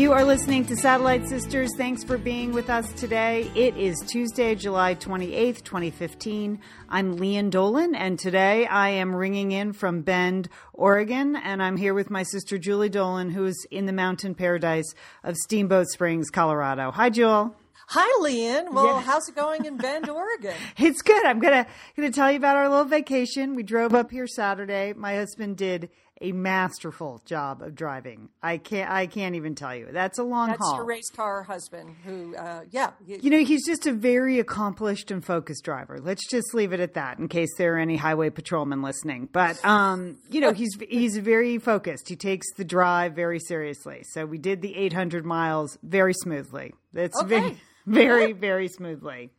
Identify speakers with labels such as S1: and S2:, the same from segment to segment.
S1: You are listening to Satellite Sisters. Thanks for being with us today. It is Tuesday, July 28th, 2015. I'm Lian Dolan, and today I am ringing in from Bend, Oregon, and I'm here with my sister Julie Dolan, who is in the mountain paradise of Steamboat Springs, Colorado. Hi, Jewel.
S2: Hi, Lian. Well,
S1: Yeah.
S2: how's it going in Bend, Oregon?
S1: It's good. I'm gonna gonna tell you about our little vacation. We drove up here Saturday. My husband did a masterful job of driving. I can't I can't even tell you. That's a long
S2: That's
S1: haul.
S2: your race car husband who, uh, yeah.
S1: You know, he's just a very accomplished and focused driver. Let's just leave it at that in case there are any highway patrolmen listening. But um, you know, he's he's very focused. He takes the drive very seriously. So we did the 800 miles very smoothly. It's
S2: Okay.
S1: very very very smoothly.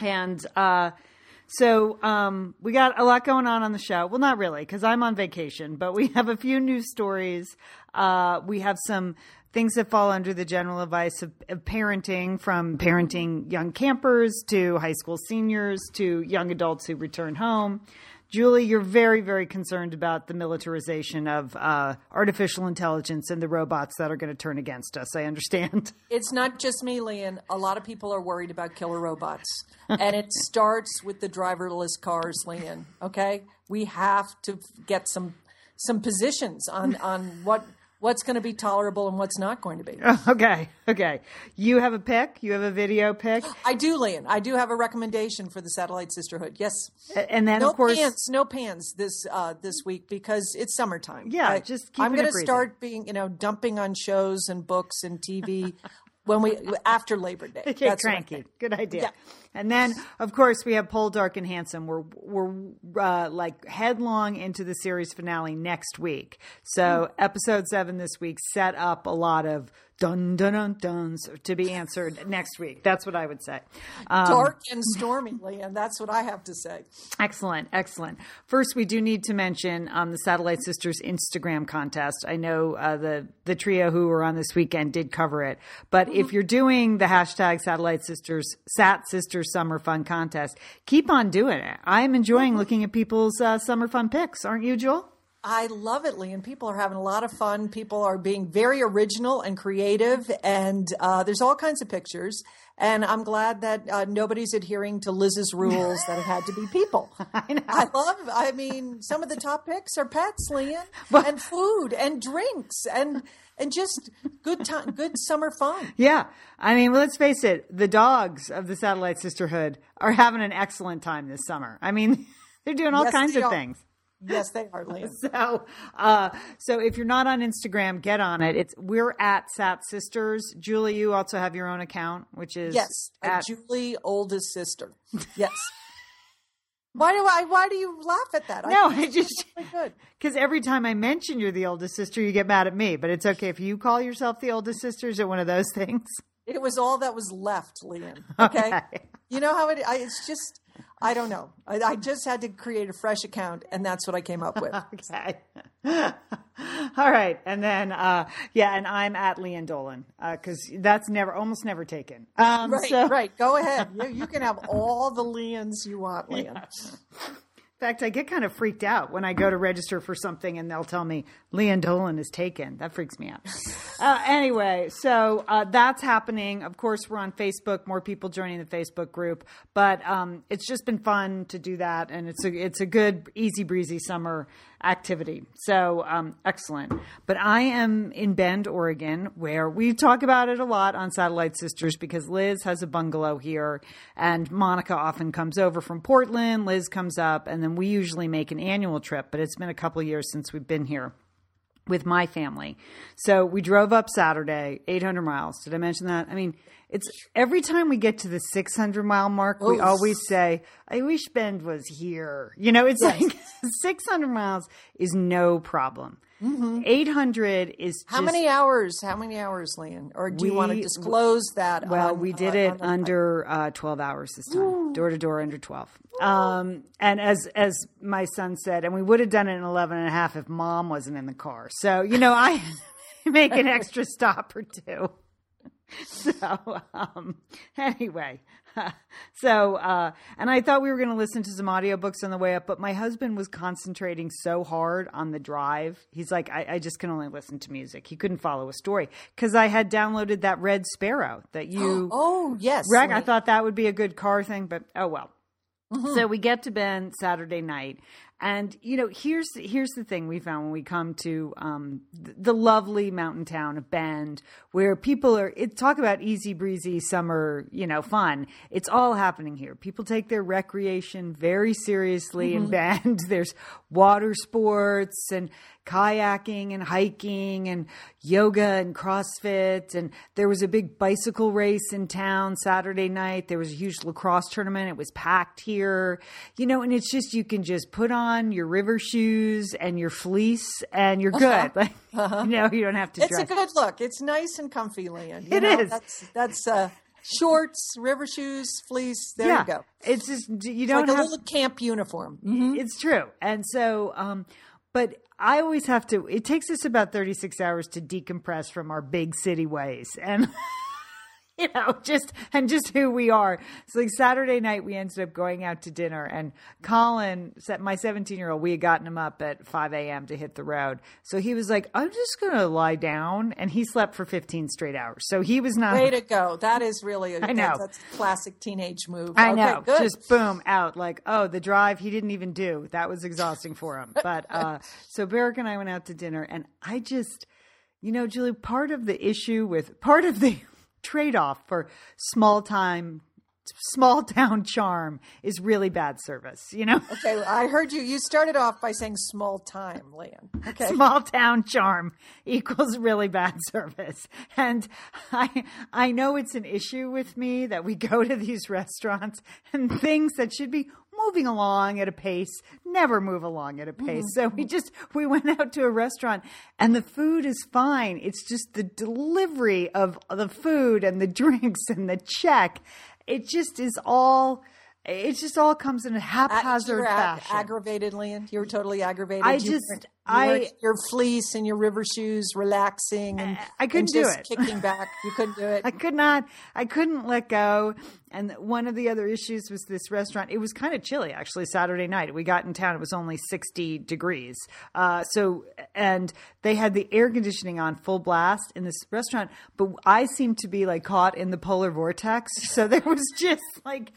S1: And uh so um, we got a lot going on on the show. Well, not really, because I'm on vacation, but we have a few news stories. Uh, we have some things that fall under the general advice of, of parenting, from parenting young campers to high school seniors to young adults who return home. Julie, you're very, very concerned about the militarization of uh, artificial intelligence and the robots that are going to turn against us. I understand.
S2: It's not just me, Lian. A lot of people are worried about killer robots. and it starts with the driverless cars, Lian. Okay? We have to get some some positions on, on what what's going to be tolerable and what's not going to be.
S1: okay, okay. You have a pick. You have a video pick,
S2: I do, Lian. I do have a recommendation for the Satellite Sisterhood. Yes.
S1: and then
S2: no
S1: of course.
S2: pants, no pants this uh, this week because it's summertime.
S1: Yeah,
S2: I,
S1: just
S2: I'm going to start being, you know, dumping on shows and books and TV when we after Labor Day.
S1: Get
S2: That's
S1: cranky. Good idea.
S2: Yeah.
S1: And then, of course, we have Pol, Dark and Handsome. We're we're uh, like headlong into the series finale next week. So
S2: Hmm.
S1: episode seven this week set up a lot of dun dun dun duns to be answered next week. That's what I would say. Um,
S2: Dark and stormy, and That's what I have to say.
S1: Excellent, excellent. First, we do need to mention um, the Satellite Sisters Instagram contest. I know uh, the the trio who were on this weekend did cover it, but if you're doing the hashtag Satellite Sisters Sat Sisters Summer Fun contest, keep on doing it. I'm enjoying looking at people's uh, summer fun pics, aren't you, Joel?
S2: I love it, Lian. People are having a lot of fun. People are being very original and creative, and uh, there's all kinds of pictures. And I'm glad that uh, nobody's adhering to Liz's rules that it had to be people. I, love. I mean, some of the top picks are pets, Lian, and food and drinks and and just good time, good summer fun.
S1: Yeah. I mean, let's face it, the dogs of the Satellite Sisterhood are having an excellent time this summer. I mean, they're doing all
S2: Yes,
S1: kinds
S2: they
S1: of
S2: are.
S1: things.
S2: Yes, they are, Lian.
S1: So, uh, so if you're not on Instagram, get on it. It's we're at Sat Sisters. Julie, you also have your own account, which is
S2: Yes,
S1: at,
S2: Julie oldest sister. Yes. why do I? Why do you laugh at that?
S1: no,
S2: think
S1: I just because every time I mention you're the oldest sister, you get mad at me. But it's okay if you call yourself the oldest sister. Is it one of those things?
S2: It was all that was left, Lian. Okay.
S1: Okay.
S2: You know how it, I, it's just, I don't know. I, I just had to create a fresh account, and that's what I came up with.
S1: Okay. All right, and then uh, yeah, and I'm at Lian Dolan because that's never, almost never taken. Um,
S2: Right,
S1: so,
S2: right. Go ahead. You, you can have all the Lians you want, Lian.
S1: In fact, I get kind of freaked out when I go to register for something and they'll tell me Lian Dolan is taken. That freaks me out. uh, anyway, so uh, that's happening. Of course, we're on Facebook. More people joining the Facebook group, but um, it's just been fun to do that, and it's a it's a good, easy breezy summer activity. So um, excellent. But I am in Bend, Oregon, where we talk about it a lot on Satellite Sisters because Liz has a bungalow here, and Monica often comes over from Portland. Liz comes up, and then we usually make an annual trip. But it's been a couple years since we've been here with my family. So we drove up Saturday, 800 miles. Did I mention that? I mean, it's every time we get to the 600 mile mark, we always say, I wish Bend was here. You know, it's like 600 miles is no problem. 800 is
S2: How
S1: just-
S2: many hours? How many hours, Lian? Or do you want to disclose that?
S1: Well,
S2: on-
S1: we did
S2: on-
S1: it under uh, 12 hours this time, door to door under 12. Um, and as as my son said, and we would have done it in 11 and a half if mom wasn't in the car. So, you know, I make an extra stop or two. So, um, anyway, so, uh, and I thought we were going to listen to some audiobooks on the way up, but my husband was concentrating so hard on the drive. He's like, I, I just can only listen to music. He couldn't follow a story because I had downloaded that Red Sparrow that you,
S2: Oh yes,
S1: Rec. I thought that would be a good car thing, but oh well. So we get to Bend Saturday night, and you know here's here's the thing we found when we come to um, th- the lovely mountain town of Bend, where people are it, talk about easy breezy summer, you know, fun. It's all happening here. People take their recreation very seriously in Bend. There's water sports and kayaking and hiking and yoga and CrossFit. And there was a big bicycle race in town Saturday night. There was a huge lacrosse tournament. It was packed here, you know, and it's just, you can just put on your river shoes and your fleece and you're good. Like, you know, you don't have to
S2: It's
S1: dress.
S2: a good look. It's nice and comfy. You
S1: It
S2: know,
S1: is.
S2: That's that's uh, shorts, river shoes, fleece. There
S1: yeah.
S2: you go.
S1: It's just, you
S2: It's
S1: don't
S2: like a little camp uniform.
S1: It's true. And so, um, but I always have to, it takes us about 36 hours to decompress from our big city ways. And, you know, just, and just who we are. So like Saturday night, we ended up going out to dinner and Colin, set- my 17 year old, we had gotten him up at 5 a.m. to hit the road. So he was like, I'm just going to lie down. And he slept for 15 straight hours. So he was not.
S2: Way to go. That is really a,
S1: I know.
S2: That's a classic teenage move.
S1: I
S2: Okay,
S1: know.
S2: good.
S1: Just boom out. Like, oh, the drive he didn't even do. That was exhausting for him. But uh so Barrick and I went out to dinner and I just you know, Julie, part of the issue with part of the trade off for small time small town charm is really bad service, you know?
S2: okay, I heard you. You started off by saying small time, Lian. Okay.
S1: small town charm equals really bad service. And I I know it's an issue with me that we go to these restaurants and things that should be moving along at a pace never move along at a pace. Mm-hmm. So we mm-hmm. just we went out to a restaurant and the food is fine. It's just the delivery of the food and the drinks and the check. It just is all it just all comes in a haphazard
S2: ag-
S1: fashion.
S2: aggravated, Lian. You were totally aggravated.
S1: I
S2: You
S1: just-
S2: weren't-
S1: I-
S2: your fleece and your river shoes, relaxing and
S1: I couldn't
S2: and
S1: do it.
S2: Kicking back, you couldn't do it.
S1: I could not, I couldn't let go. And one of the other issues was this restaurant. It was kind of chilly actually Saturday night. We got in town, it was only 60 degrees. Uh, so, and they had the air conditioning on full blast in this restaurant, but I seemed to be like caught in the polar vortex. So there was just like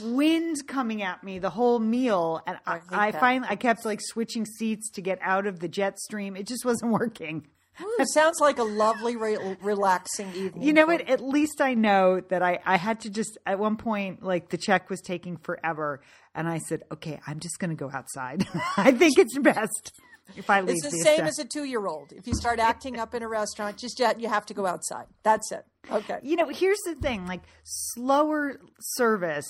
S1: wind coming at me the whole meal. And I,
S2: hate
S1: I finally, I kept like switching seats to get out of the jet stream. It just wasn't working.
S2: Ooh, sounds like a lovely, re- relaxing evening.
S1: You know what? At least I know that I, I had to just, at one point, like the check was taking forever. And I said, okay, I'm just going to go outside. I think it's best if I leave
S2: It's the
S1: the
S2: same as a two-year-old. If you start acting up in a restaurant, just yet you have to go outside. That's it. Okay.
S1: You know, here's the thing like, slower service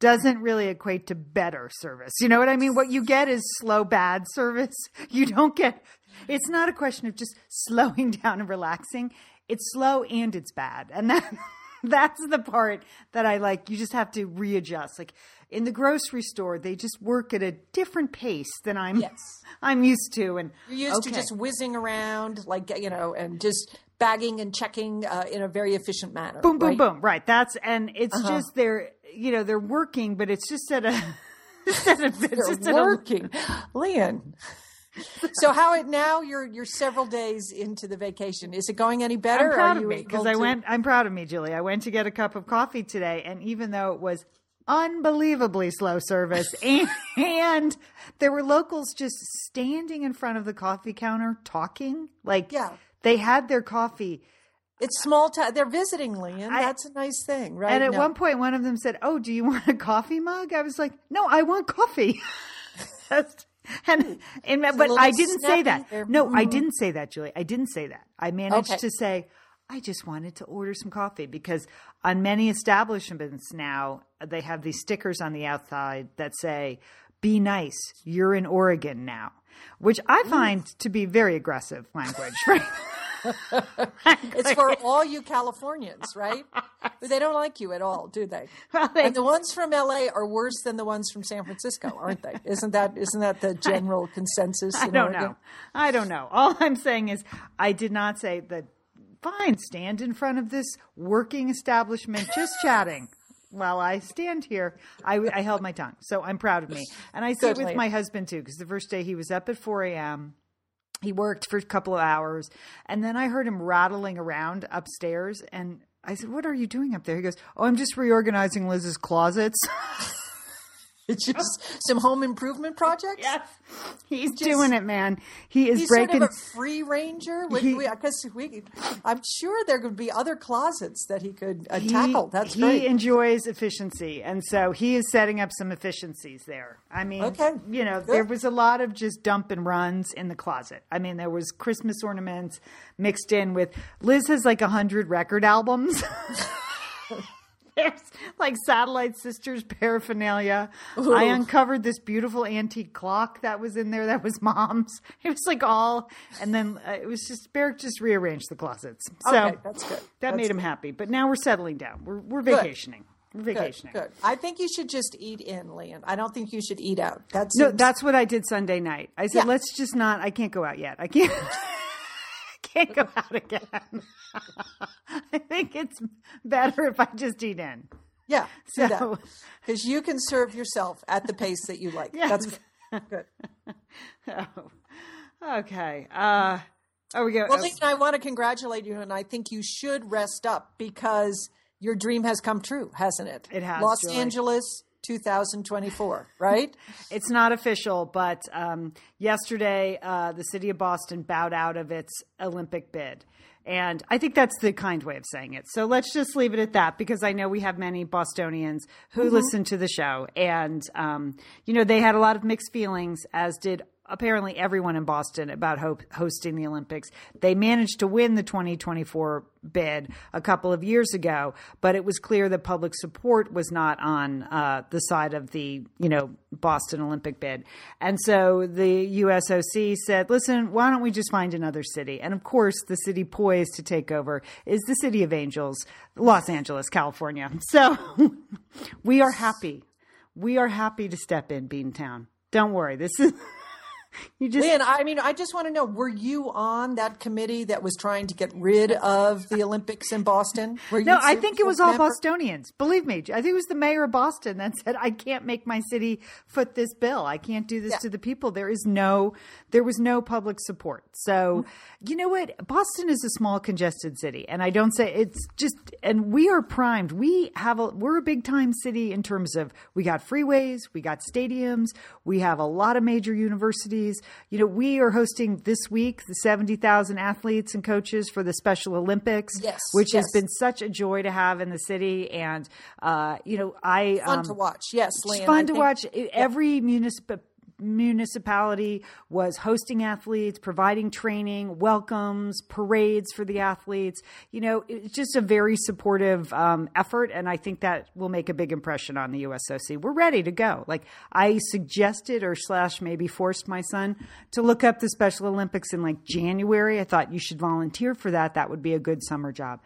S1: doesn't really equate to better service. You know what I mean? What you get is slow, bad service. You don't get, it's not a question of just slowing down and relaxing. It's slow and it's bad. And that, that's the part that I like. You just have to readjust. Like in the grocery store, they just work at a different pace than I'm,
S2: Yes.
S1: I'm used to. And
S2: You're used to just whizzing around, like you know, and just bagging and checking uh, in a very efficient manner.
S1: boom, boom,
S2: right?
S1: boom. Right. That's and it's
S2: Uh-huh.
S1: just they're you know they're working, but it's just at a.
S2: They're
S1: just at a,
S2: working, Lian. So how it now? You're you're several days into the vacation. Is it going any better?
S1: I'm proud
S2: Are
S1: of
S2: you
S1: me because I
S2: to-
S1: went. I'm proud of me, Julie. I went to get a cup of coffee today, and even though it was unbelievably slow service, and, and there were locals just standing in front of the coffee counter talking, like
S2: Yeah.
S1: they had their coffee.
S2: It's small town. They're visiting, Lian.
S1: I-
S2: That's a nice thing, right?
S1: And at
S2: No.
S1: one point, one of them said, "Oh, do you want a coffee mug?" I was like, "No, I want coffee." And, and but I didn't say that.
S2: there.
S1: No, I
S2: Mhm.
S1: didn't say that, Julie. I didn't say that. I managed
S2: Okay.
S1: to say I just wanted to order some coffee because on many establishments now they have these stickers on the outside that say "Be nice, you're in Oregon now," which I find to be very aggressive language. Right?
S2: It's for all you Californians, right? They don't like you at all, do they?
S1: Well, they-
S2: and the ones from LA are worse than the ones from San Francisco, aren't they? Isn't that isn't that the general consensus?
S1: I don't
S2: Oregon?
S1: know. I don't know. All I'm saying is, I did not say that. Fine, stand in front of this working establishment, just chatting. While I stand here, I, I held my tongue. So I'm proud of me. And I say it with my husband too, because the first day he was up at 4 a.m. He worked for a couple of hours. And then I heard him rattling around upstairs. And I said, What are you doing up there? He goes, Oh, I'm just reorganizing Liz's closets.
S2: It's just some home improvement projects.
S1: Yes, He's doing it, man. He is
S2: He's
S1: breaking.
S2: sort of a free ranger.
S1: He-
S2: Because we, we, I'm sure there could be other closets that he could uh,
S1: he-
S2: tackle. That's
S1: he
S2: great.
S1: enjoys efficiency, and so he is setting up some efficiencies there. I mean,
S2: Okay.
S1: you know,
S2: Good.
S1: there was a lot of just dump and runs in the closet. I mean, there was Christmas ornaments mixed in with Liz has like a hundred record albums. There's like Satellite Sisters paraphernalia. I uncovered this beautiful antique clock that was in there that was mom's. It was like all, and then uh, it was just Barrick just rearranged the closets. So
S2: Okay, that's good.
S1: That
S2: That's
S1: made him happy. But now we're settling down. We're we're vacationing. We're vacationing.
S2: good. I think you should just eat in, Lian. I don't think you should eat out. That's
S1: No, that's what I did Sunday night. I said,
S2: Yeah.
S1: let's just not. I can't go out yet. I can't. I can't go out again. I think it's better if I just eat in.
S2: yeah.
S1: So-
S2: because you can serve yourself at the pace that you like.
S1: Yes.
S2: That's good.
S1: Oh. Okay. Uh, oh, we go.
S2: Well, Lian, I want to congratulate you, and I think you should rest up because your dream has come true, hasn't it?
S1: It has,
S2: Los
S1: Joy.
S2: Angeles, 2024, right?
S1: It's not official, but um, yesterday uh, the city of Boston bowed out of its Olympic bid. And I think that's the kind way of saying it. So let's just leave it at that because I know we have many Bostonians who listen to the show. And, um, you know, they had a lot of mixed feelings, as did apparently everyone in Boston about ho- hosting the Olympics. They managed to win the 2024 bid a couple of years ago, but it was clear that public support was not on uh, the side of the you know Boston Olympic bid, and so the USOC said, "Listen, why don't we just find another city?" And of course, the city poised to take over is the city of Angels, Los Angeles, California. So we are happy. We are happy to step in Beantown. Don't worry. This is you just
S2: Lian, I mean, I just want to know: Were you on that committee that was trying to get rid of the Olympics in Boston? Were you
S1: No, I think it was all
S2: member?
S1: Bostonians. Believe me, I think it was the mayor of Boston that said, "I can't make my city foot this bill. I can't do this
S2: Yeah.
S1: to the people." There is no, there was no public support. So, you know what? Boston is a small, congested city, and I don't say it's just. And we are primed. We have a we're a big time city in terms of we got freeways, we got stadiums, we have a lot of major universities. You know, we are hosting this week the seventy thousand athletes and coaches for the Special Olympics,
S2: Yes,
S1: which has been such a joy to have in the city. And, uh, you know, I.
S2: Fun
S1: um,
S2: to watch. Yes,
S1: It's
S2: Lian. I
S1: fun to
S2: think-
S1: watch. Every municipal municipality was hosting athletes, providing training, welcomes, parades for the athletes. You know, it's just a very supportive um, effort, and I think that will make a big impression on the USOC. We're ready to go. Like I suggested, or slash maybe forced my son to look up the Special Olympics in like January. I thought you should volunteer for that. That would be a good summer job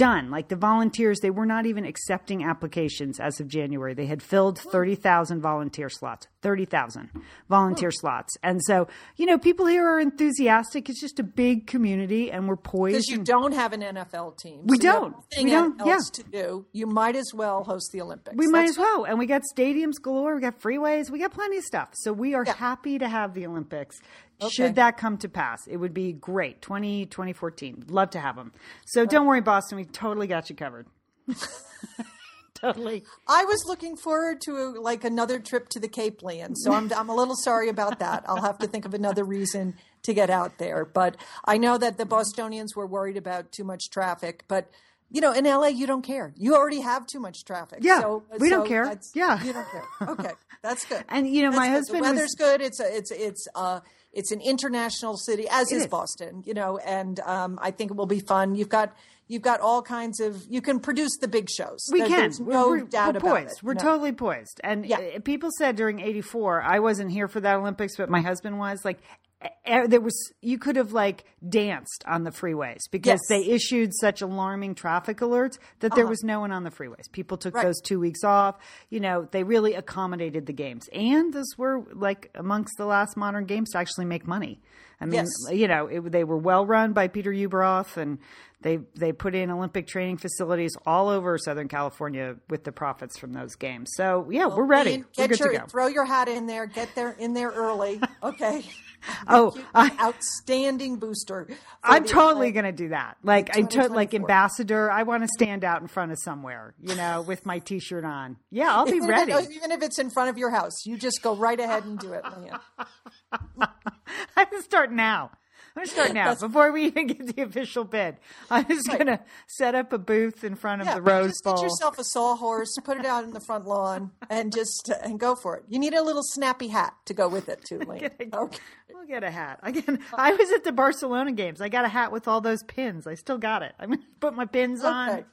S1: done. Like the volunteers, they were not even accepting applications as of January. They had filled 30,000 volunteer slots, 30,000 volunteer oh. slots. And so, you know, people here are enthusiastic. It's just a big community and we're poised.
S2: because you
S1: and-
S2: don't have an NFL team.
S1: We
S2: so
S1: don't. We don't,
S2: Else
S1: yeah.
S2: to do. You might as well host the Olympics.
S1: we might
S2: That's
S1: as well. And we got stadiums galore. We got freeways. We got plenty of stuff. So we are
S2: Yeah.
S1: happy to have the Olympics.
S2: Okay.
S1: Should that come to pass, it would be great. 20, 2014. Love to have them. So don't worry, Boston. We totally got you covered. totally.
S2: I was looking forward to like another trip to the Cape Land, so I'm I'm a little sorry about that. I'll have to think of another reason to get out there. But I know that the Bostonians were worried about too much traffic, but. You know, in LA, you don't care. You already have too much traffic.
S1: Yeah,
S2: so,
S1: we don't care. Yeah.
S2: you don't care. Okay, that's good.
S1: And, you know,
S2: That's
S1: my
S2: good.
S1: husband
S2: The
S1: was-
S2: weather's good. It's a, it's it's uh it's an international city, as is
S1: is.
S2: Boston. You know, and um, I think it will be fun. You've got you've got all kinds of. You can produce the big shows.
S1: We
S2: There-
S1: can.
S2: No
S1: we're,
S2: doubt
S1: we're
S2: about
S1: poised.
S2: it.
S1: We're
S2: No.
S1: totally poised. And
S2: Yeah.
S1: people said during '84, I wasn't here for that Olympics, but my husband was. Like there was you could have like danced on the freeways because
S2: Yes.
S1: they issued such alarming traffic alerts that there was no one on the freeways. People took
S2: Uh-huh. Right.
S1: those two weeks off. You know, they really accommodated the games, and those were like amongst the last modern games to actually make money. I mean,
S2: Yes.
S1: you know, it, they were well run by Peter Ueberroth, and they they put in Olympic training facilities all over Southern California with the profits from those games. So yeah, we're ready.
S2: Ian,
S1: we're
S2: Get
S1: good
S2: your,
S1: to go.
S2: Throw your hat in there. Get there in there early. Okay.
S1: Oh, I,
S2: Outstanding booster.
S1: I'm totally going to do that. Like I took like ambassador. I want to stand out in front of somewhere, you know, with my T-shirt on. Yeah, I'll be
S2: Even if-
S1: ready.
S2: Even if it's in front of your house, you just go right ahead and do it,
S1: going to start now. I'm going to start now before we even get the official bid. I'm just going to set up a booth in front of
S2: Yeah,
S1: the Rose
S2: just
S1: Bowl.
S2: get yourself a sawhorse, put it out in the front lawn, and just uh, and go for it. You need a little snappy hat to go with it too, Lian. Okay.
S1: We'll get a hat. Again, uh, I was at the Barcelona games. I got a hat with all those pins. I still got it. I'm going to put my pins on.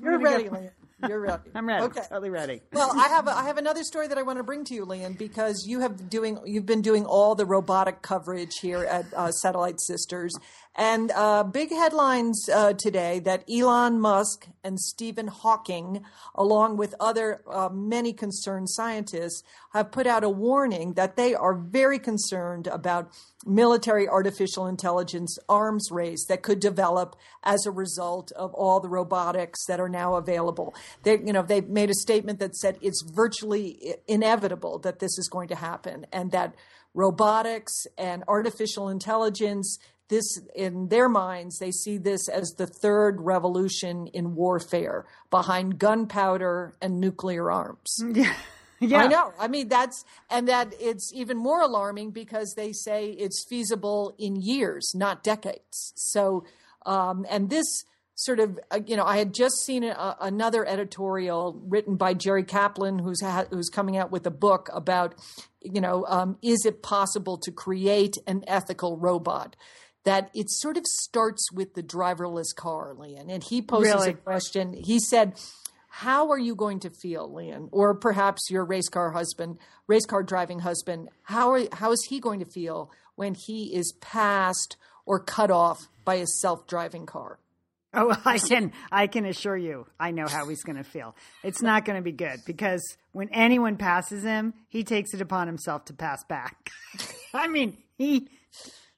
S2: You're ready, Lian. You're ready.
S1: I'm ready.
S2: Okay.
S1: Totally ready.
S2: Well, I have a, I have another story that I want to bring to you, Lian, because you have doing you've been doing all the robotic coverage here at uh, Satellite Sisters, and uh, big headlines uh, today that Elon Musk and Stephen Hawking, along with other uh, many concerned scientists, have put out a warning that they are very concerned about military artificial intelligence arms race that could develop as a result of all the robotics that are now available. They, you know, they've made a statement that said it's virtually inevitable that this is going to happen, and that robotics and artificial intelligence. This, in their minds, they see this as the third revolution in warfare behind gunpowder and nuclear arms.
S1: Yeah.
S2: yeah I know. I mean, that's, and that it's even more alarming because they say it's feasible in years, not decades. So, um, and this sort of, uh, you know, I had just seen a, another editorial written by Jerry Kaplan, who's, ha- who's coming out with a book about, you know, um, is it possible to create an ethical robot? That it sort of starts with the driverless car, Lian. And he poses
S1: Really?
S2: a question. He said, how are you going to feel, Lian, or perhaps your race car husband, race car driving husband? How are how is he going to feel when he is passed or cut off by a self driving car?
S1: Oh, I can I can assure you, I know how he's going to feel. It's not going to be good because when anyone passes him, he takes it upon himself to pass back. I mean, he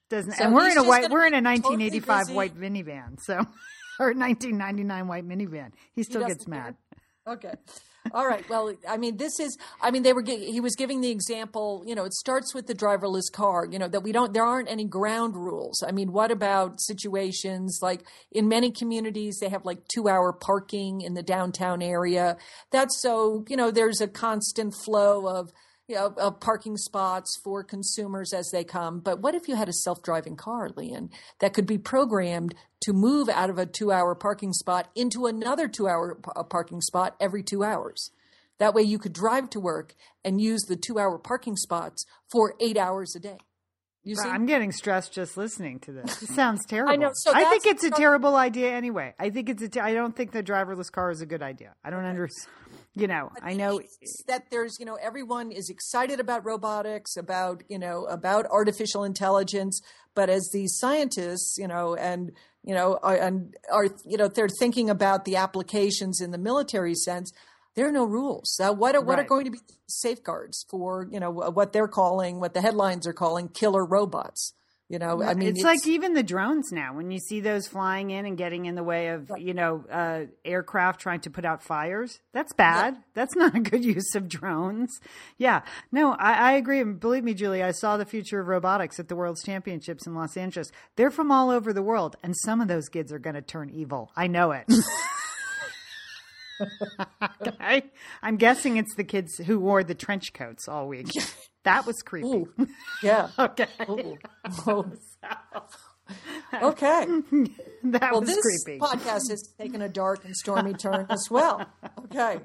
S1: doesn't.
S2: So
S1: and we're in a white, we're in a
S2: be totally
S1: 1985 white minivan, so or 1999 white minivan. He still
S2: doesn't
S1: gets mad.
S2: Okay. All right. Well, I mean, this is. I mean, they were. He was giving the example. You know, it starts with the driverless car. You know that we don't. There aren't any ground rules. I mean, what about situations like in many communities they have like two-hour parking in the downtown area. That's so. You know, there's a constant flow of. You know, of parking spots for consumers as they come. But what if you had a self-driving car, Lian, that could be programmed to move out of a two-hour parking spot into another two-hour p- uh, parking spot every two hours? That way, you could drive to work and use the two-hour parking spots for eight hours a day. You see,
S1: I'm getting stressed just listening to this. It sounds terrible.
S2: I know, so
S1: I think it's a terrible idea anyway. I think it's a. Te- I don't think the driverless car is a good idea. I don't under. You know, I know.
S2: that there's you know everyone is excited about robotics about you know about artificial intelligence. But as these scientists you know and you know are, and are you know they're thinking about the applications in the military sense there are no rules. Uh, what are, what are going to be safeguards for you know what they're calling what the headlines are calling killer robots you know i mean
S1: it's, like even the drones now. When you see those flying in and getting in the way of you know uh, aircraft trying to put out fires, that's bad. That's not a good use of drones. Yeah, no, I, I agree. And believe me, Julie, I saw the future of robotics at the World's Championships in Los Angeles. They're from all over the world, and some of those kids are going to turn evil. I know it. okay. I'm guessing it's the kids who wore the trench coats all week. That was creepy.
S2: Ooh, yeah
S1: Okay.
S2: Ooh. Oh. okay
S1: That
S2: Well,
S1: was
S2: this
S1: creepy.
S2: podcast has taken a dark and stormy turn as well. Okay.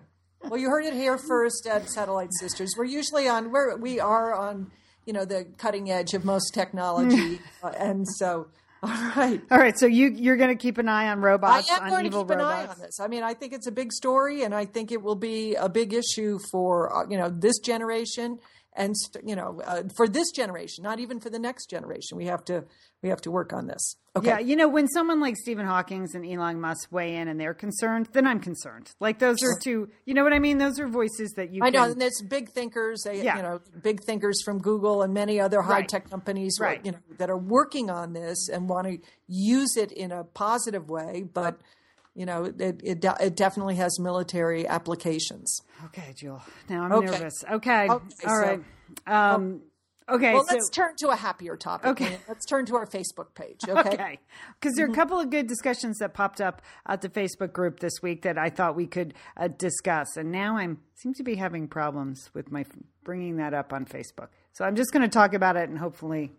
S2: Well, you heard it here first at Satellite Sisters. We're usually on where we are on, you know, the cutting edge of most technology, uh, and so, all right.
S1: All right, so you you're going to keep an eye on robots.
S2: I
S1: robots,
S2: am
S1: on
S2: going to
S1: evil
S2: keep an eye
S1: robots.
S2: on this. I mean, I think it's a big story, and I think it will be a big issue for uh, you know this generation and st- you know uh, for this generation, not even for the next generation. We have to we have to work on this. Okay.
S1: Yeah, you know, when someone like Stephen Hawking's and Elon Musk weigh in and they're concerned, then I'm concerned. Like those are two, you know what I mean? Those are voices that you.
S2: I know, and there's big thinkers, they,
S1: Yeah.
S2: you know, big thinkers from Google and many other high
S1: Right.
S2: tech companies, who are,
S1: Right.
S2: you know, that are working on this and want to use it in a positive way. But you know, it it, it definitely has military applications.
S1: Okay, Jewel. Now I'm
S2: Okay.
S1: nervous. Okay,
S2: Okay,
S1: all
S2: so-
S1: right. Um, okay,
S2: Well,
S1: so
S2: let's turn to a happier topic.
S1: Okay.
S2: Let's turn to our Facebook page. Okay.
S1: okay, because there are a couple of good discussions that popped up at the Facebook group this week that I thought we could uh, discuss, and now I'm seem to be having problems with my bringing that up on Facebook. So I'm just going to talk about it and hopefully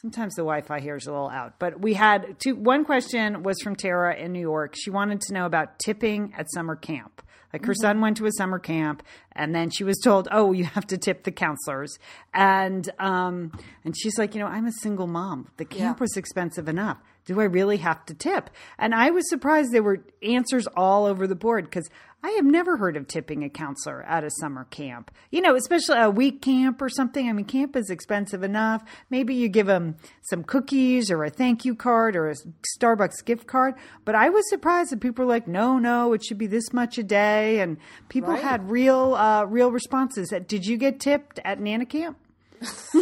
S1: sometimes the Wi-Fi here is a little out. But we had two. One question was from Tara in New York. She wanted to know about tipping at summer camp. Like her son went to a summer camp, and then she was told, "Oh, you have to tip the counselors." And um, and she's like, "You know, I'm a single mom. The camp
S2: Yeah.
S1: was expensive enough. Do I really have to tip?" And I was surprised there were answers all over the board because I have never heard of tipping a counselor at a summer camp. You know, especially a week camp or something. I mean, camp is expensive enough. Maybe you give them some cookies or a thank you card or a Starbucks gift card. But I was surprised that people were like, "No, no, it should be this much a day," and people
S2: Right.
S1: had real, uh, real responses. Did you get tipped at Nana camp?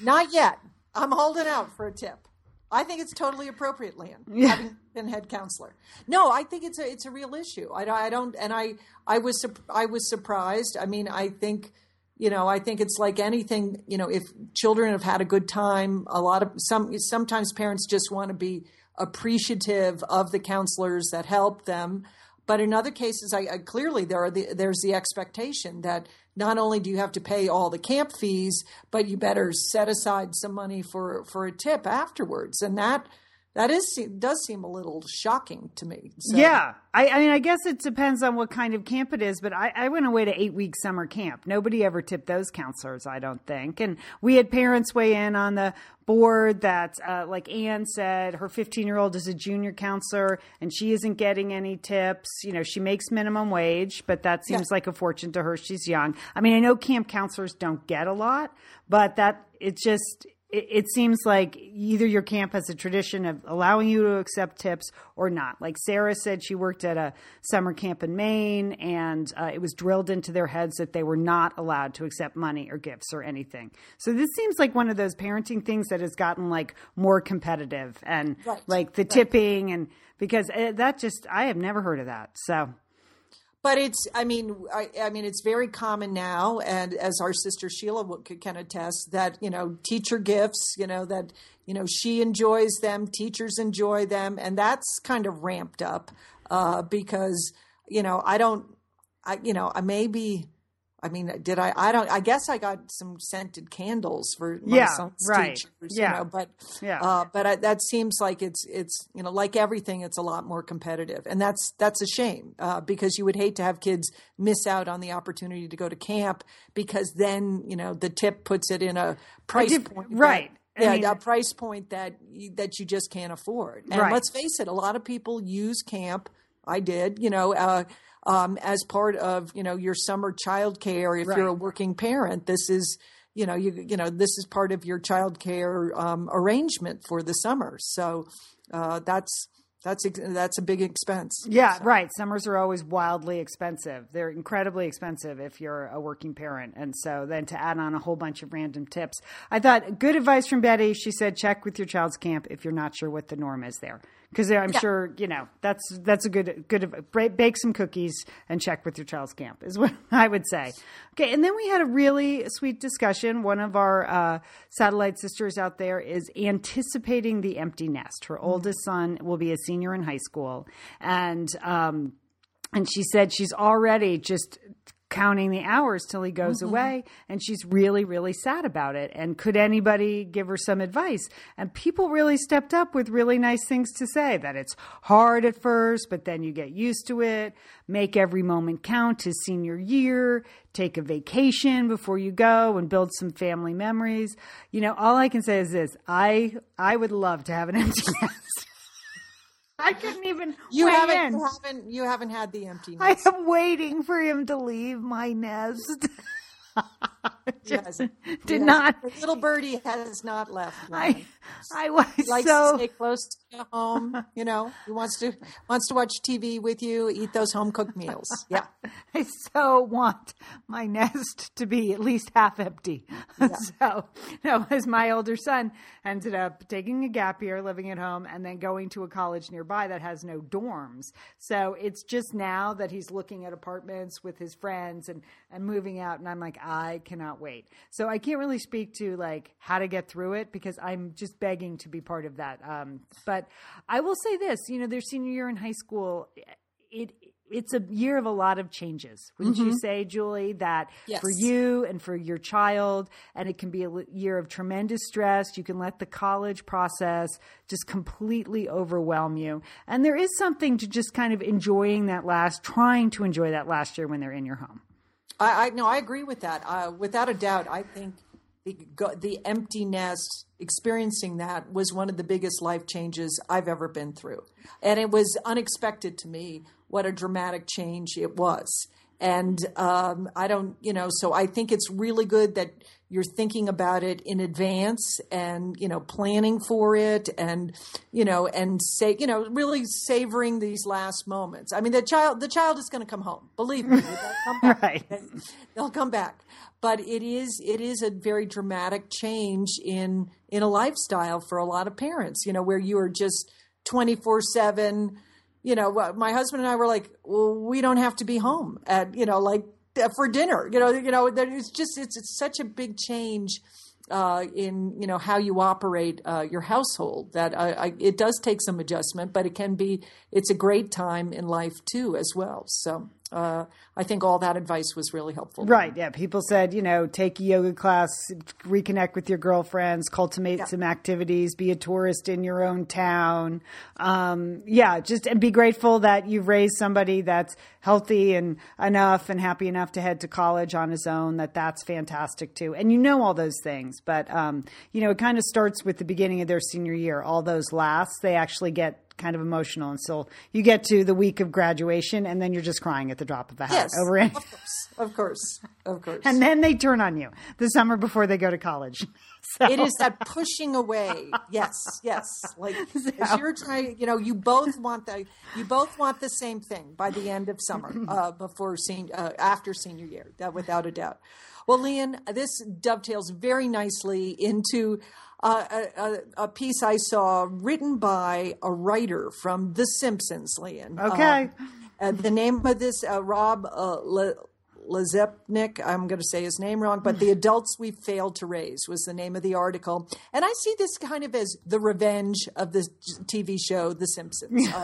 S2: Not yet. I'm holding out for a tip. I think it's totally appropriate, Lian, having been head counselor. No, I think it's a it's a real issue. I, don't- I don't, and I I was I was surprised. I mean, I think you know, I think it's like anything. You know, if children have had a good time, a lot of some sometimes parents just want to be appreciative of the counselors that help them. But in other cases, I, I clearly there are the, there's the expectation that not only do you have to pay all the camp fees, but you better set aside some money for for a tip afterwards, and that that is does seem a little shocking to me. So,
S1: Yeah. I, I mean, I guess it depends on what kind of camp it is, but I, I went away to eight week summer camp. Nobody ever tipped those counselors, I don't think. And we had parents weigh in on the board that, uh, like Anne said, her 15 year old is a junior counselor and she isn't getting any tips. You know, she makes minimum wage, but that seems like a fortune to her. She's young. I mean, I know camp counselors don't get a lot, but that it's just, it, it seems like either your camp has a tradition of allowing you to accept tips or not. Like Sarah said, she worked at a summer camp in Maine, and uh, it was drilled into their heads that they were not allowed to accept money or gifts or anything. So this seems like one of those parenting things that has gotten like more competitive and
S2: Right.
S1: like the tipping and because uh, that just I have never heard of that. So
S2: but it's i mean I, I mean it's very common now and as our sister sheila can attest that you know teacher gifts you know that you know she enjoys them teachers enjoy them and that's kind of ramped up uh, because you know i don't i you know i maybe I mean, did I? I don't. I guess I got some scented candles for my
S1: Yeah,
S2: son's
S1: right.
S2: teachers.
S1: Yeah.
S2: You know, but
S1: Yeah.
S2: uh, but I, that seems like it's it's you know like everything, it's a lot more competitive, and that's that's a shame uh, because you would hate to have kids miss out on the opportunity to go to camp because then you know the tip puts it in a price
S1: diff-
S2: point, that-
S1: right. I
S2: yeah,
S1: mean-
S2: a price point that you, that you just can't afford. And
S1: Right.
S2: let's face it, a lot of people use camp. I did, you know, uh, um, as part of you know your summer child care. If you're a working parent, this is you know you you know this is part of your child care um, arrangement for the summer. So uh, that's that's that's a big expense.
S1: Yeah, right. Summers are always wildly expensive. They're incredibly expensive if you're a working parent. And so then to add on a whole bunch of random tips. I thought good advice from Betty. She said check with your child's camp if you're not sure what the norm is there. Because I'm sure, you know, that's that's a good good bake some cookies and check with your child's camp is what I would say. Okay, and then we had a really sweet discussion. One of our uh, satellite sisters out there is anticipating the empty nest. Her oldest son will be a senior in high school, and um, and she said she's already just counting the hours till he goes mm-hmm. away and she's really really sad about it. And could anybody give her some advice? And people really stepped up with really nice things to say that it's hard at first but then you get used to it. Make every moment count his senior year. Take a vacation before you go and build some family memories. You know all i can say is this. I i would love to have an empty nest I couldn't even
S2: You haven't you haven't you haven't had the empty Nest.
S1: I am waiting for him to leave my nest.
S2: Yes.
S1: did not.
S2: The little birdie has not left.
S1: I. I was
S2: He likes
S1: so
S2: to stay close to home. You know, he wants to wants to watch TV with you, eat those home cooked meals. Yeah,
S1: I so want my nest to be at least half empty. so, you no, as my older son ended up taking a gap year, living at home, and then going to a college nearby that has no dorms. So it's just now that he's looking at apartments with his friends and, and moving out. And I'm like, I cannot wait. So I can't really speak to like how to get through it because I'm just begging to be part of that. Um, but I will say this, you know, their senior year in high school, it it's a year of a lot of changes. Wouldn't you say, Julie, that
S2: Yes.
S1: for you and for your child, and it can be a year of tremendous stress. You can let the college process just completely overwhelm you. And there is something to just kind of enjoying that last, trying to enjoy that last year when they're in your home.
S2: I, I no, I agree with that. Uh, without a doubt, I think the empty nest experiencing that was one of the biggest life changes I've ever been through, and it was unexpected to me what a dramatic change it was. And um, I don't, you know, so I think it's really good that you're thinking about it in advance and you know planning for it and you know and say you know really savoring these last moments. I mean, the child the child is going to come home. Believe me, they'll come back.
S1: Right.
S2: They'll come back. But it is it is a very dramatic change in in a lifestyle for a lot of parents. You know, where you are just twenty four seven. You know, my husband and I were like, well, we don't have to be home at you know like for dinner. You know, you know, that it's just it's it's such a big change uh, in you know how you operate uh, your household that I, I, it does take some adjustment, but it can be it's a great time in life too as well. So uh, I think all that advice was really helpful.
S1: Right. Yeah. People said, you know, take a yoga class, reconnect with your girlfriends, cultivate
S2: Yeah.
S1: some activities, be a tourist in your own town. Um, yeah. Just and be grateful that you've raised somebody that's healthy and enough and happy enough to head to college on his own. That that's fantastic too. And you know all those things, but um, you know, it kind of starts with the beginning of their senior year. All those lasts, they actually get kind of emotional until you get to the week of graduation and then you're just crying at the drop of a hat
S2: Yes,
S1: over it.
S2: of course, of course, of course.
S1: and then they turn on you the summer before they go to college. So,
S2: it is that pushing away. Yes, yes. Like as you're trying, you know, you both want the you both want the same thing by the end of summer, uh, before senior, uh, after senior year, that without a doubt. Well, Lian, this dovetails very nicely into uh, a, a, a piece I saw written by a writer from The Simpsons, Lian.
S1: Okay.
S2: Uh, uh, the name of this, uh, Rob uh, Le- Lezepnik, I'm going to say his name wrong, but The Adults We Failed to Raise was the name of the article. And I see this kind of as the revenge of the TV show The Simpsons.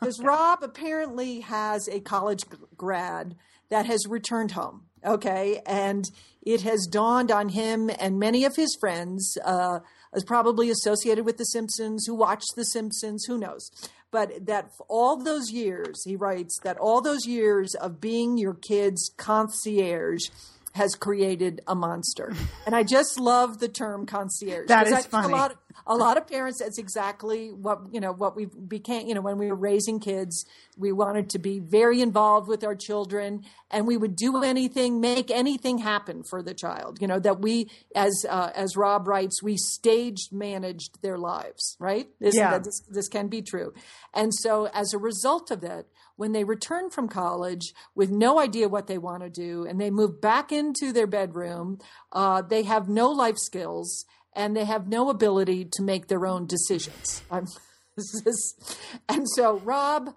S2: Because Rob apparently has a college g- grad that has returned home, okay? And it has dawned on him and many of his friends, uh, probably associated with The Simpsons, who watched The Simpsons, who knows? But that all those years, he writes, that all those years of being your kid's concierge has created a monster. and I just love the term concierge.
S1: That is
S2: I
S1: funny.
S2: A lot, of, a lot of parents, that's exactly what, you know, what we became, you know, when we were raising kids, we wanted to be very involved with our children and we would do anything, make anything happen for the child. You know, that we, as, uh, as Rob writes, we staged managed their lives, right? Isn't
S1: Yeah.
S2: that- this, this can be true. And so as a result of that, when they return from college with no idea what they want to do and they move back into their bedroom, uh, they have no life skills and they have no ability to make their own decisions. Is- and so Rob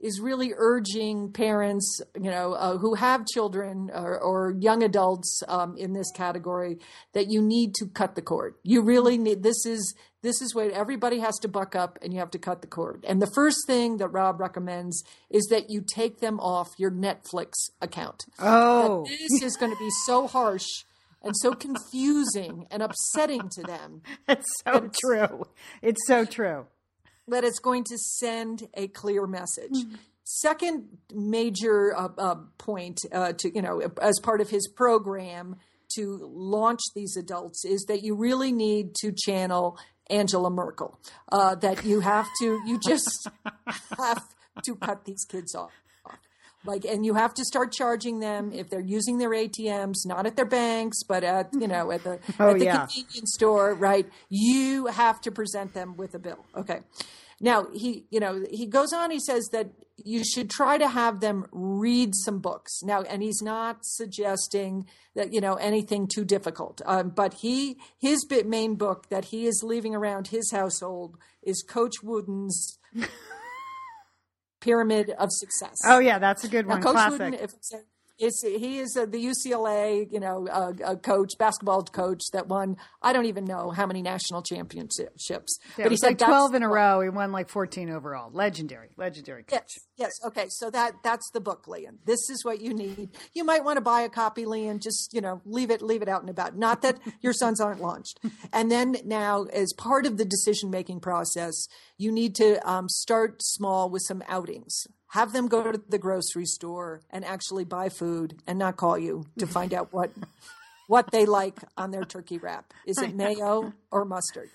S2: is really urging parents, you know, uh, who have children or, or young adults um, in this category, that you need to cut the cord. You really need. This is this is what everybody has to buck up, and you have to cut the cord. And the first thing that Rob recommends is that you take them off your Netflix account.
S1: oh,
S2: This is going to be so harsh and so confusing and upsetting to them
S1: it's so true. It's so true.
S2: that it's going to send a clear message. Second major uh, uh, point uh, to you know as part of his program to launch these adults is that you really need to channel Angela Merkel. Uh, that you have to you just have to cut these kids off. Like, and you have to start charging them if they're using their ATMs, not at their banks, but at you know at the
S1: Oh,
S2: at the
S1: yeah.
S2: convenience store, right? You have to present them with a bill. Okay. Now he, you know, he goes on. He says that you should try to have them read some books. Now, and he's not suggesting that you know anything too difficult. Um, but he, his bit main book that he is leaving around his household is Coach Wooden's Pyramid of Success.
S1: Oh yeah, that's a good
S2: Now,
S1: one.
S2: Coach
S1: Classic.
S2: Wooden, if it's he is uh, the UCLA, you know, uh, uh, coach, basketball coach that won. I don't even know how many national championships,
S1: Yeah,
S2: but he said
S1: like twelve in a row. He won like fourteen overall. Legendary, legendary coach.
S2: Yes, yes. Okay, so that that's the book, Lian. This is what you need. You might want to buy a copy, Lian. Just you know, leave it leave it out and about. Not that your sons aren't launched. And then now, as part of the decision making process, you need to um, start small with some outings. Have them go to the grocery store and actually buy food, and not call you to find out what what they like on their turkey wrap. Is it mayo or mustard?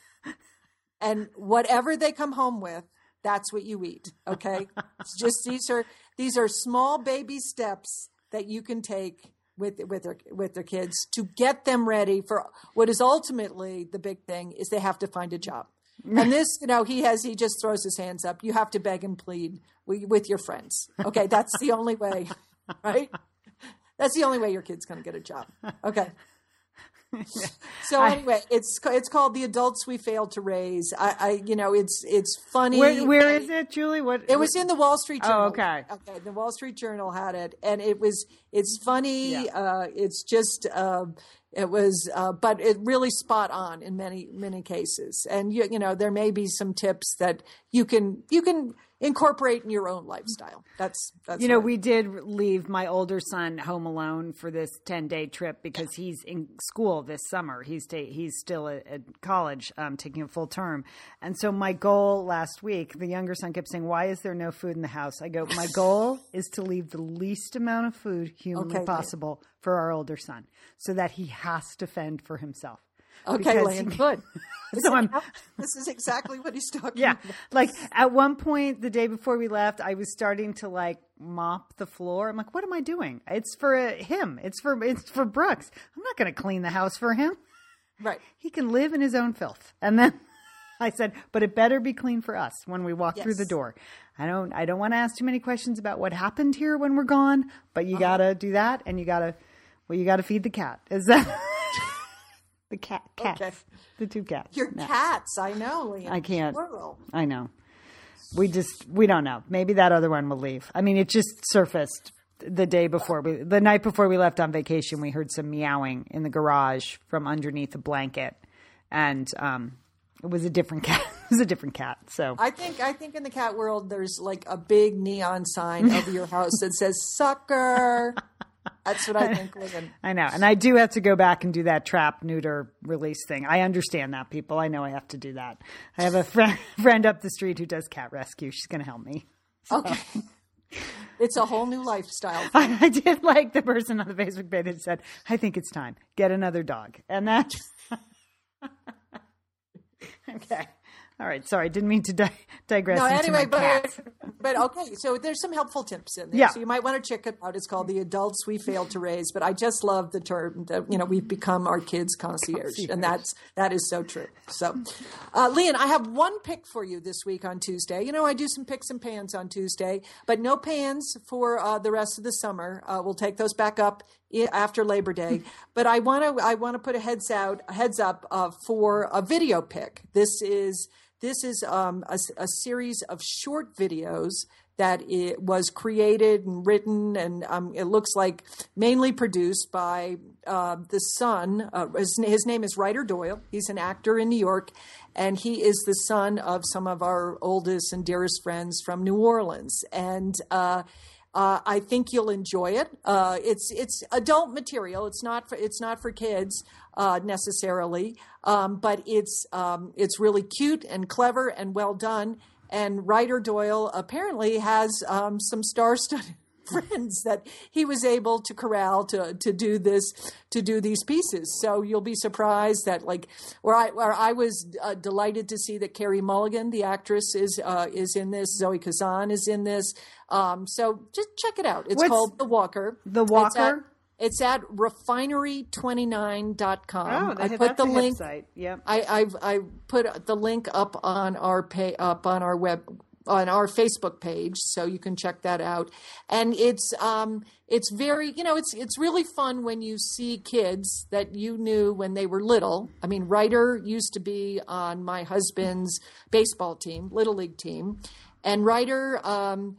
S2: and whatever they come home with that's what you eat okay it's just these are these are small baby steps that you can take with with their with their kids to get them ready for what is ultimately the big thing is they have to find a job and this you know he has he just throws his hands up you have to beg and plead with, your friends okay that's the only way right that's the only way your kid's going to get a job okay so anyway, it's it's called the adults we failed to raise. I, I you know, it's it's funny.
S1: Where, where is it, Julie? What
S2: It was in the Wall Street oh, Journal.
S1: Oh, okay.
S2: Okay. The Wall Street Journal had it, and it was it's funny.
S1: Yeah.
S2: Uh, it's just uh, it was, uh, but it really spot on in many many cases. And you you know there may be some tips that you can you can incorporate in your own lifestyle. That's that's
S1: You know, we did leave my older son home alone for this 10 day trip because he's in school this summer. He's, ta- he's still at, at college, um, taking a full term. And so my goal last week, the younger son kept saying, Why is there no food in the house? I go, My goal is to leave the least amount of food humanly
S2: Okay,
S1: possible for our older son so that he has to fend for himself.
S2: okay,
S1: he-
S2: good.
S1: So I'm,
S2: this is exactly what he's talking
S1: yeah.
S2: about.
S1: Like at one point the day before we left, I was starting to like mop the floor. I'm like, what am I doing? It's for uh, him. It's for it's for Brooks. I'm not going to clean the house for him.
S2: Right.
S1: He can live in his own filth. And then I said, but it better be clean for us when we walk through the door. I don't I don't want to ask too many questions about what happened here when we're gone, but you got to do that and you got to well you got to feed the cat. Is that the cat cats.
S2: Okay.
S1: The two cats.
S2: Your
S1: No.
S2: cats, I know, Lian.
S1: I can't.
S2: Plural.
S1: I know. We just we don't know. Maybe that other one will leave. I mean, it just surfaced the day before we the night before we left on vacation. We heard some meowing in the garage from underneath a blanket, and um, it was a different cat. it was a different cat. So
S2: I think I think in the cat world there's like a big neon sign over your house that says "sucker." That's what I think. Lian.
S1: I know, and I do have to go back and do that trap neuter release thing. I understand that, people. I know I have to do that. I have a friend friend up the street who does cat rescue. She's going to help me.
S2: Okay. It's a whole new lifestyle.
S1: I, I did like the person on the Facebook page that said, "I think it's time get another dog," and that. okay, all right. Sorry, didn't mean to di- digress.
S2: No, anyway, but but okay. So there's some helpful tips in there.
S1: Yeah.
S2: So you might want to check it out. It's called "The Adults We Failed to Raise." But I just love the term that you know we've become our kids' concierge, and that's that is so true. So, uh, Lian, I have one pick for you this week on Tuesday. You know, I do some picks and pans on Tuesday, but no pans for uh, the rest of the summer. Uh, we'll take those back up after Labor Day. but I want to I want to put a heads out a heads up uh, for a video pick. This is this is um, a, a series of short videos that it was created and written, and um, it looks like mainly produced by uh, the son. Uh, his, his name is Ryder Doyle. He's an actor in New York, and he is the son of some of our oldest and dearest friends from New Orleans. And uh, I think you'll enjoy it. Uh, it's it's adult material. It's not for it's not for kids uh, necessarily, um, but it's um, it's really cute and clever and well done. And Ryder Doyle apparently has um, some star-studded friends that he was able to corral to to do this to do these pieces. So you'll be surprised that like where I where I was uh, delighted to see that Carey Mulligan, the actress, is uh, is in this. Zoe Kazan is in this. Um, so just check it out. It's
S1: What's-
S2: called The Walker.
S1: The Walker?
S2: It's at refinery29.com.
S1: Oh,
S2: I put the link.
S1: website. Yep.
S2: I, I've I put the link up on our pay up on our web on our Facebook page, so you can check that out. And it's um it's very you know it's it's really fun when you see kids that you knew when they were little. I mean, Ryder used to be on my husband's baseball team, little league team, and Ryder. Um,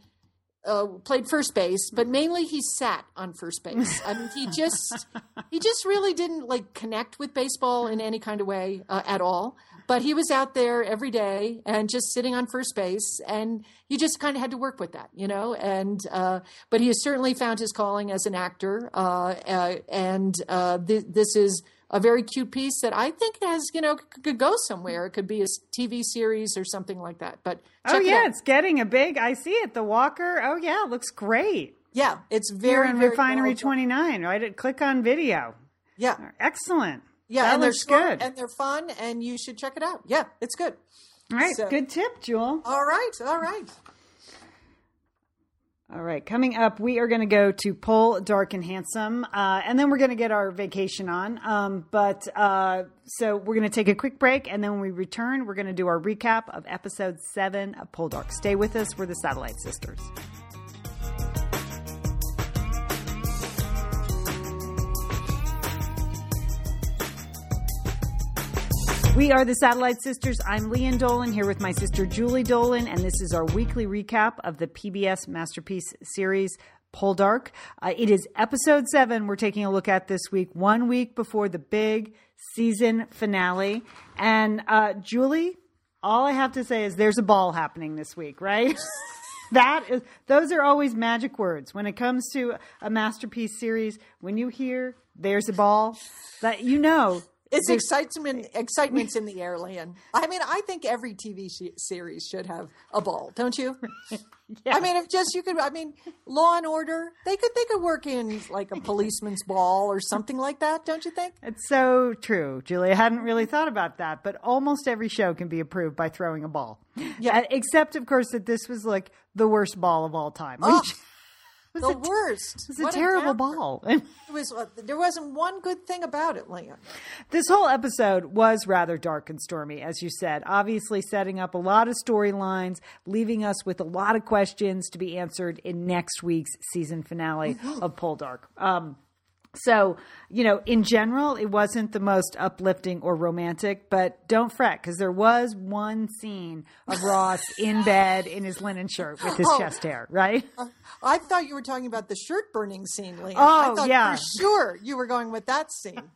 S2: uh, played first base, but mainly he sat on first base. I mean, he just he just really didn't like connect with baseball in any kind of way uh, at all. But he was out there every day and just sitting on first base, and you just kind of had to work with that, you know. And uh, but he has certainly found his calling as an actor, uh, uh, and uh, th- this is a very cute piece that I think has you know c- could go somewhere. It could be a TV series or something like that. But
S1: Oh
S2: it
S1: yeah,
S2: out.
S1: it's getting a big. I see it. The Walker. Oh yeah, it looks great.
S2: Yeah, it's
S1: Here
S2: very
S1: on
S2: very
S1: Refinery. Twenty Nine, right? Click on video.
S2: Yeah,
S1: Excellent.
S2: Yeah,
S1: that
S2: and they're
S1: good.
S2: and they're fun, and you should check it out. Yeah, it's good.
S1: All right,
S2: so-
S1: good tip, Jewel.
S2: All right, all right.
S1: All right, coming up, we are going to go to Pol Dark and Handsome, uh, and then we're going to get our vacation on. Um, but uh, so we're going to take a quick break, and then when we return, we're going to do our recap of episode seven of Poldark. Stay with us. We're the Satellite Sisters. We are the Satellite Sisters. I'm Lian Dolan here with my sister Julie Dolan, and this is our weekly recap of the PBS Masterpiece series, Poldark. Uh, it is episode seven we're taking a look at this week, one week before the big season finale. And uh, Julie, all I have to say is there's a ball happening this week, right? that is, those are always magic words when it comes to a masterpiece series. When you hear "there's a ball," that you know
S2: It's excitement, excitement's in the air, Lian. I mean, I think every TV sh- series should have a ball, don't you? yeah. I mean, if just you could, I mean, Law and Order, they could they could work in like a policeman's ball or something like that, don't you think?
S1: It's so true, Julie. I hadn't really thought about that, but almost every show can be approved by throwing a ball.
S2: Yeah.
S1: Uh, except, of course, that this was like the worst ball of all time.
S2: Oh, the worst.
S1: It was a terrible ball.
S2: It was. Uh, there wasn't one good thing about it, Lian.
S1: this whole episode was rather dark and stormy, as you said, obviously setting up a lot of storylines, leaving us with a lot of questions to be answered in next week's season finale of Poldark. Um, so, you know, in general, it wasn't the most uplifting or romantic, but don't fret because there was one scene of Ross in bed in his linen shirt with his
S2: Oh.
S1: chest hair, right?
S2: I thought you were talking about the shirt burning scene, Lian.
S1: Oh,
S2: I thought
S1: yeah.
S2: for sure you were going with that scene.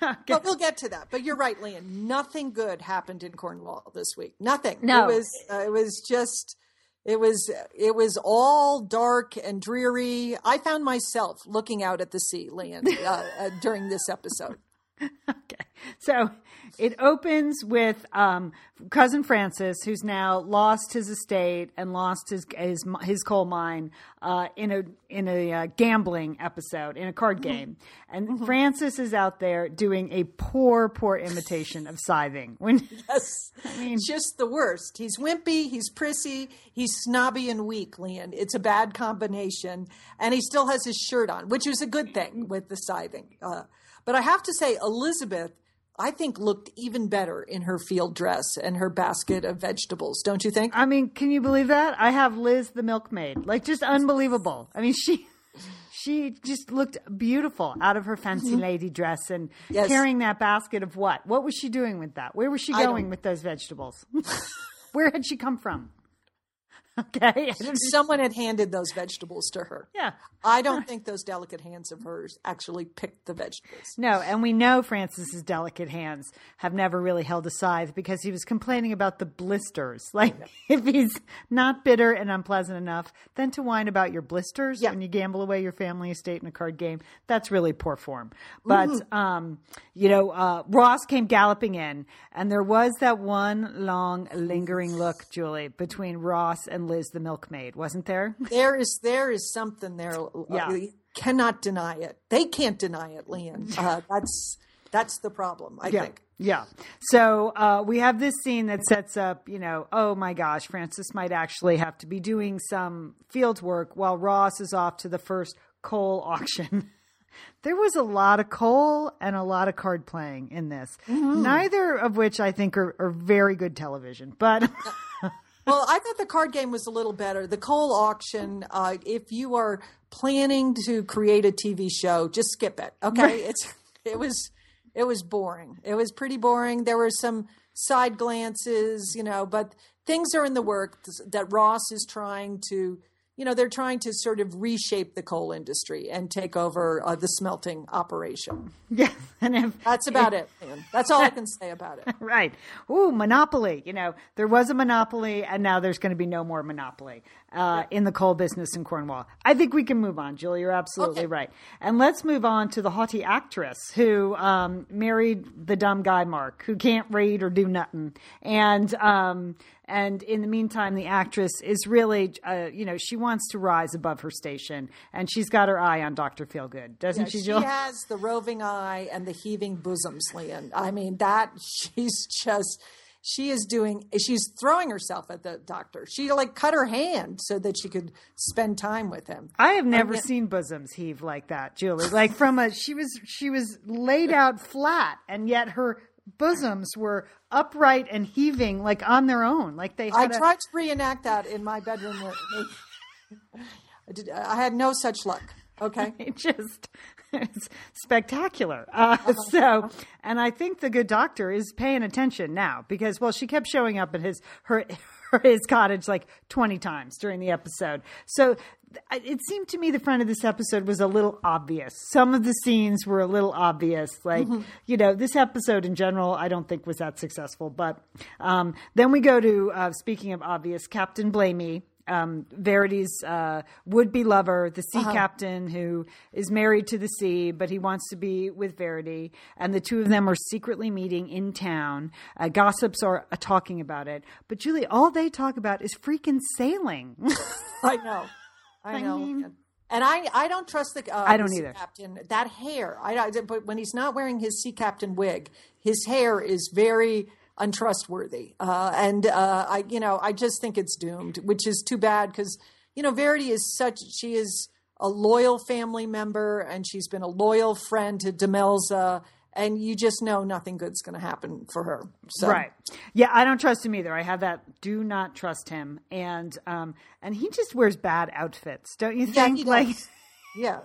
S2: But we'll get to that. But you're right, Lian. Nothing good happened in Cornwall this week. Nothing.
S1: No.
S2: It was. Uh, it was just. It was. It was all dark and dreary. I found myself looking out at the sea, Lian, uh, uh, during this episode.
S1: Okay. So it opens with um, cousin Francis, who's now lost his estate and lost his his, his coal mine uh, in a in a uh, gambling episode in a card game, and Francis is out there doing a poor, poor imitation of scything. When
S2: Yes. just the worst. He's wimpy, he's prissy, he's snobby and weak, Lian. It's a bad combination. And he still has his shirt on, which is a good thing with the scything. Uh, but I have to say, Elizabeth, I think, looked even better in her field dress and her basket of vegetables, don't you think?
S1: I mean, can you believe that? I have Liz the milkmaid, like just unbelievable. I mean, she. She just looked beautiful out of her fancy mm-hmm. lady dress and
S2: Yes.
S1: carrying that basket of what? What was she doing with that? Where was she going with those vegetables? Where had she come from? Okay.
S2: Someone had handed those vegetables to her.
S1: yeah.
S2: I don't think those delicate hands of hers actually picked the vegetables.
S1: No, and we know Francis's delicate hands have never really held a scythe because he was complaining about the blisters. Like, if he's not bitter and unpleasant enough, then to whine about your blisters
S2: Yeah.
S1: when you gamble away your family estate in a card game, that's really poor form. But, um, you know, uh, Ross came galloping in, and there was that one long, lingering look, Julie, between Ross and Liz the milkmaid, wasn't there?
S2: There is there is something there.
S1: Yeah.
S2: You cannot deny it. They can't deny it, Lian. Uh, that's that's the problem. I
S1: Yeah.
S2: think.
S1: Yeah. So uh, we have this scene that sets up, you know, oh my gosh, Francis might actually have to be doing some field work while Ross is off to the first coal auction. there was a lot of coal and a lot of card playing in this, neither of which I think are, are very good television. But
S2: Well, I thought the card game was a little better. The coal auction. Uh, if you are planning to create a TV show, just skip it. Okay, it's it was it was boring. It was pretty boring. There were some side glances, you know, but things are in the works that Ross is trying to. You know, they're trying to sort of reshape the coal industry and take over uh, the smelting operation.
S1: yeah, and if,
S2: That's about it, man. That's all I can say about it.
S1: Right. Ooh, monopoly. You know, there was a monopoly, and now there's going to be no more monopoly uh, in the coal business in Cornwall. I think we can move on, Julie. You're absolutely
S2: Okay.
S1: right. And let's move on to the haughty actress who um, married the dumb guy, Mark, who can't read or do nothing. And, um, and in the meantime, the actress is really, uh, you know, she wants to rise above her station, and she's got her eye on Dr. Feelgood, doesn't she,
S2: she
S1: Jill?
S2: has the roving eye and the heaving bosoms, Lian. I mean, that she's just she is doing she's throwing herself at the doctor. She like cut her hand so that she could spend time with him.
S1: I have never
S2: yeah.
S1: seen bosoms heave like that, Julie. Like from a she was she was laid out flat and yet her bosoms were upright and heaving like on their own. Like they
S2: I
S1: a,
S2: tried to reenact that in my bedroom. I, did, I had no such luck. Okay.
S1: it just it's spectacular. Uh, so, and I think the good doctor is paying attention now because, well, she kept showing up at his her, his cottage like twenty times during the episode. So. It seemed to me the front of this episode was a little obvious. Some of the scenes were a little obvious. Like, you know, this episode in general, I don't think was that successful. But um, then we go to, uh, speaking of obvious, Captain Blamey, um, Verity's uh, would-be lover, the sea captain who is married to the sea, but he wants to be with Verity, and the two of them are secretly meeting in town. Uh, gossips are uh, talking about it, but Julie, all they talk about is freaking sailing.
S2: I know. I know. and I, I don't trust the. Uh,
S1: I don't
S2: the sea
S1: either.
S2: Captain, that hair. I, I, but when he's not wearing his sea captain wig, his hair is very untrustworthy. Uh, and uh, I, you know, I just think it's doomed, which is too bad because you know Verity is such. She is a loyal family member, and she's been a loyal friend to Demelza. And you just know nothing good's going to happen for her. So.
S1: Right. Yeah, I don't trust him either. I have that. Do not trust him. And um, and he just wears bad outfits, don't you
S2: Yeah,
S1: think?
S2: he
S1: like
S2: does. Yeah.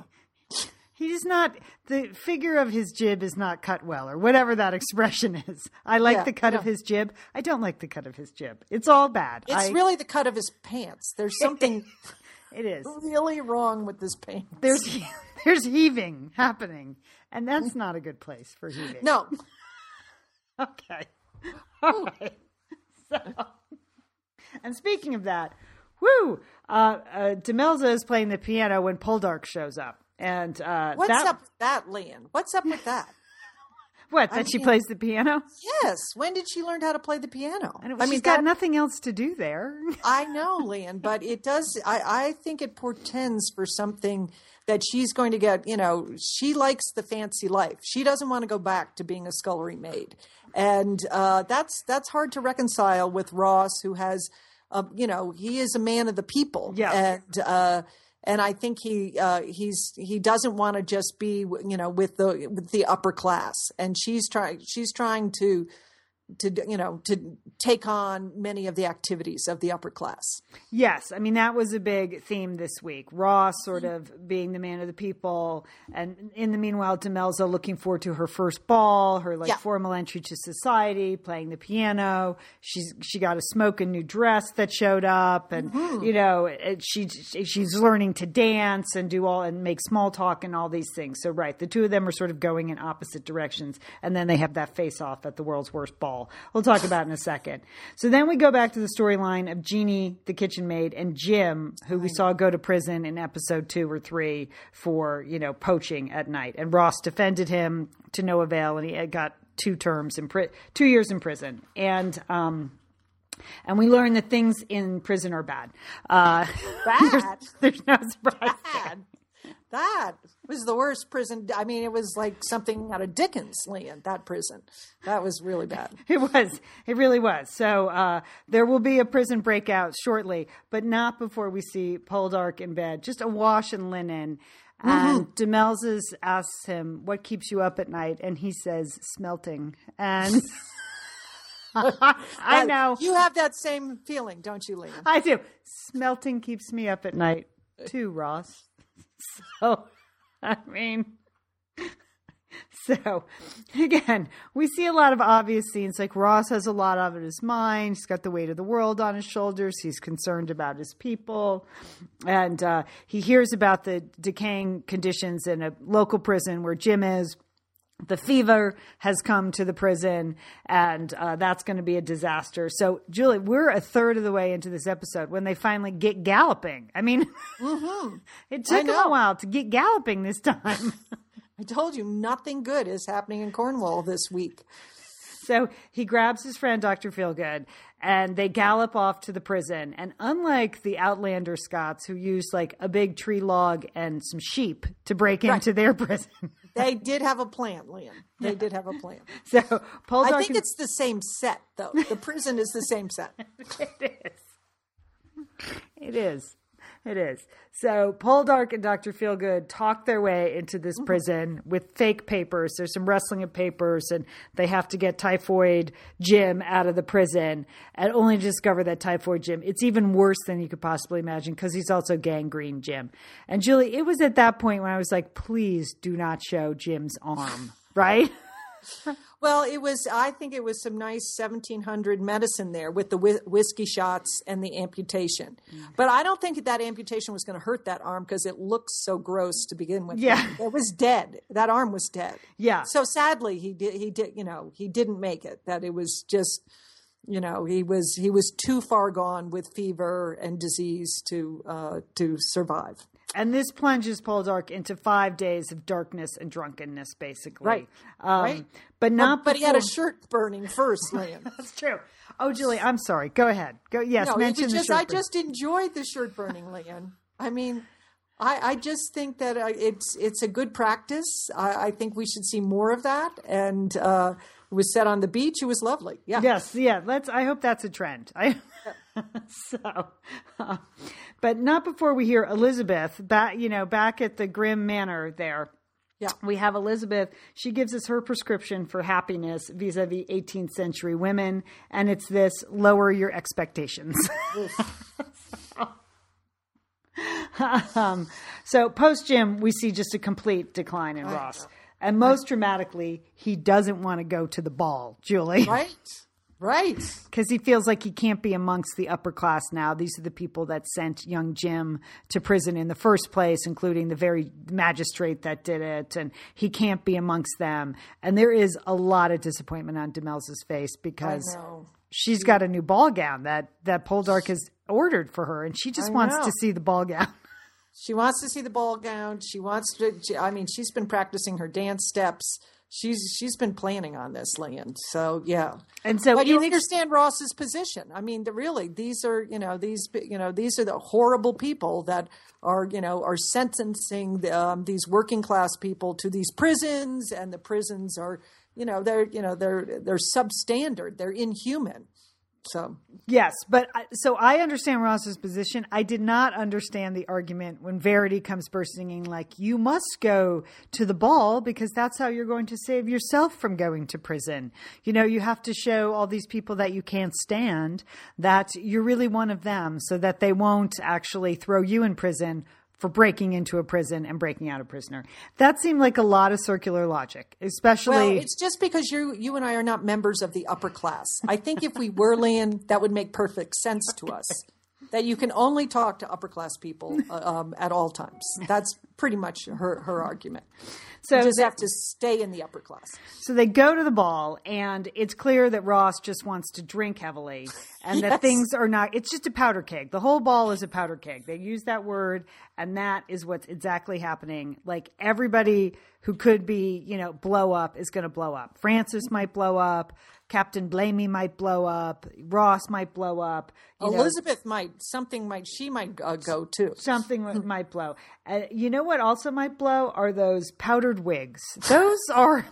S1: He's not the figure of his jib is not cut well, or whatever that expression is. I like
S2: Yeah,
S1: the cut of his jib. I don't like the cut of his jib. It's all bad.
S2: It's
S1: I-
S2: really the cut of his pants. There's something
S1: it is.
S2: really wrong with his pants.
S1: There's there's heaving happening, and that's not a good place for heaving.
S2: no.
S1: Okay. All right. So, and speaking of that, whoo, uh, uh, Demelza is playing the piano when Poldark shows up, and uh,
S2: What's
S1: that,
S2: up with that, Lian? What's up with that?
S1: What that she
S2: mean-
S1: plays the piano?
S2: Yes. When did she learn how to play the piano?
S1: And
S2: I
S1: she's
S2: mean,
S1: got
S2: that-
S1: nothing else to do there.
S2: I know, Lian, but it does. I, I think it portends for something that she's going to get. You know, she likes the fancy life. She doesn't want to go back to being a scullery maid, and uh, that's that's hard to reconcile with Ross, who has, uh, you know, he is a man of the people.
S1: Yeah.
S2: and. And I think he uh, he's he doesn't want to just be you know with the with the upper class, and she's trying she's trying to to you know to take on many of the activities of the upper class.
S1: Yes, I mean that was a big theme this week. Ross sort mm-hmm. of being the man of the people, and in the meanwhile, Demelza looking forward to her first ball, her like
S2: Yeah.
S1: formal entry to society, playing the piano. She's she got a smoking new dress that showed up, and mm-hmm. you know it, she she's learning to dance and do all and make small talk and all these things. So right, the two of them are sort of going in opposite directions, and then they have that face off at the world's worst ball. We'll talk about in a second. So then we go back to the storyline of Jeannie, the kitchen maid, and Jim, who we saw go to prison in episode two or three for you know poaching at night, and Ross defended him to no avail, and he got two terms in pri- two years in prison, and um, And we learn that things in prison are bad. Uh,
S2: Bad?
S1: there's, there's no surprise. there.
S2: Bad. That was the worst prison. I mean, it was like something out of Dickens land, that prison. That was really bad.
S1: It was. It really was. So uh, there will be a prison breakout shortly, but not before we see Poldark in bed, just awash in linen. And Demelza asks him, "What keeps you up at night?" And he says, "Smelting." And I know,
S2: You have that same feeling, don't you, Lian?
S1: I do. Smelting keeps me up at night too, Ross. So, I mean, so again, we see a lot of obvious scenes. Like Ross has a lot of it in his mind. He's got the weight of the world on his shoulders. He's concerned about his people. And uh, he hears about the decaying conditions in a local prison where Jim is the fever has come to the prison and uh, that's going to be a disaster. So julie we're a third of the way into this episode when they finally get galloping. I mean it took them a while to get galloping this time.
S2: I told you nothing good is happening in Cornwall this week.
S1: so he grabs his friend dr feelgood and they gallop off to the prison. And unlike the outlander scots who used like a big tree log and some sheep to break into their prison
S2: They did have a plan, Lian. They did have a plan.
S1: so Paul
S2: I think it's the same set, though. The prison is the same set.
S1: It is. It is. It is. So Poldark and Dr. Feelgood talk their way into this mm-hmm. prison with fake papers. There's some wrestling of papers, and they have to get Typhoid Jim out of the prison and only discover that Typhoid Jim, it's even worse than you could possibly imagine because he's also gangrene Jim. And Julie, it was at that point when I was like, please do not show Jim's arm, right?
S2: Well, it was. I think it was some nice 1700 medicine there with the whi- whiskey shots and the amputation. But I don't think that amputation was going to hurt that arm because it looks so gross to begin with.
S1: Yeah.
S2: it was dead. That arm was dead.
S1: Yeah.
S2: So sadly, he did. He did. You know, he didn't make it. That it was just. You know, he was he was too far gone with fever and disease to uh, to survive.
S1: And this plunges Poldark into five days of darkness and drunkenness, basically.
S2: Right.
S1: Um,
S2: Right.
S1: But not.
S2: but he had a shirt burning first, Lian.
S1: That's true. Oh, Julie, I'm sorry. Go ahead. Go. Yes,
S2: no,
S1: mention
S2: was
S1: the shirt
S2: I
S1: burn.
S2: just enjoyed the shirt burning, Lian. I mean, I, I just think that uh, it's it's a good practice. I, I think we should see more of that. And uh, it was set on the beach. It was lovely. Yeah.
S1: Yes, yeah. Let's. I hope that's a trend. I. so, uh, but not before we hear Elizabeth back. You know, back at the Grim Manor there.
S2: Yeah.
S1: We have Elizabeth. She gives us her prescription for happiness vis-a-vis 18th century women, and it's this: lower your expectations. um, so post Jim, we see just a complete decline in Ross, and most dramatically, he doesn't want to go to the ball, Julie,
S2: Right. Right.
S1: because he feels like he can't be amongst the upper class now. These are the people that sent young Jim to prison in the first place, including the very magistrate that did it, and he can't be amongst them. And there is a lot of disappointment on Demelza's face because she's got a new ball gown that that Poldark has ordered for her, and she just wants
S2: know.
S1: to see the ball gown.
S2: She wants to see the ball gown. She wants to. I mean, she's been practicing her dance steps. She's she's been planning on this, land. So yeah.
S1: And so
S2: but you understand Ross's position. I mean, the, really, these are you know these you know these are the horrible people that are you know are sentencing um, these working class people to these prisons, and the prisons are you know they're you know they're they're substandard. They're inhuman. So
S1: Yes, but I- so I understand Ross's position. I did not understand the argument when Verity comes bursting in, like, you must go to the ball because that's how you're going to save yourself from going to prison. You know, you have to show all these people that you can't stand that you're really one of them so that they won't actually throw you in prison for breaking into a prison and breaking out a prisoner. That seemed like a lot of circular logic, especially.
S2: well, it's just because you you and I are not members of the upper class. I think if we were, Lian, that would make perfect sense to us. That you can only talk to upper class people uh, um, at all times. That's pretty much her her argument.
S1: So
S2: you just have to stay in the upper class.
S1: So they go to the ball, and it's clear that Ross just wants to drink heavily, and that things are not. It's just a powder keg. The whole ball is a powder keg. They use that word, and that is what's exactly happening. Like everybody who could be, you know, blow up is going to blow up. Francis might blow up. Captain Blamey might blow up. Ross might blow up. you know,
S2: Elizabeth might something might she might uh, go too.
S1: something might blow. Uh, you know what also might blow are those powdered wigs. Those are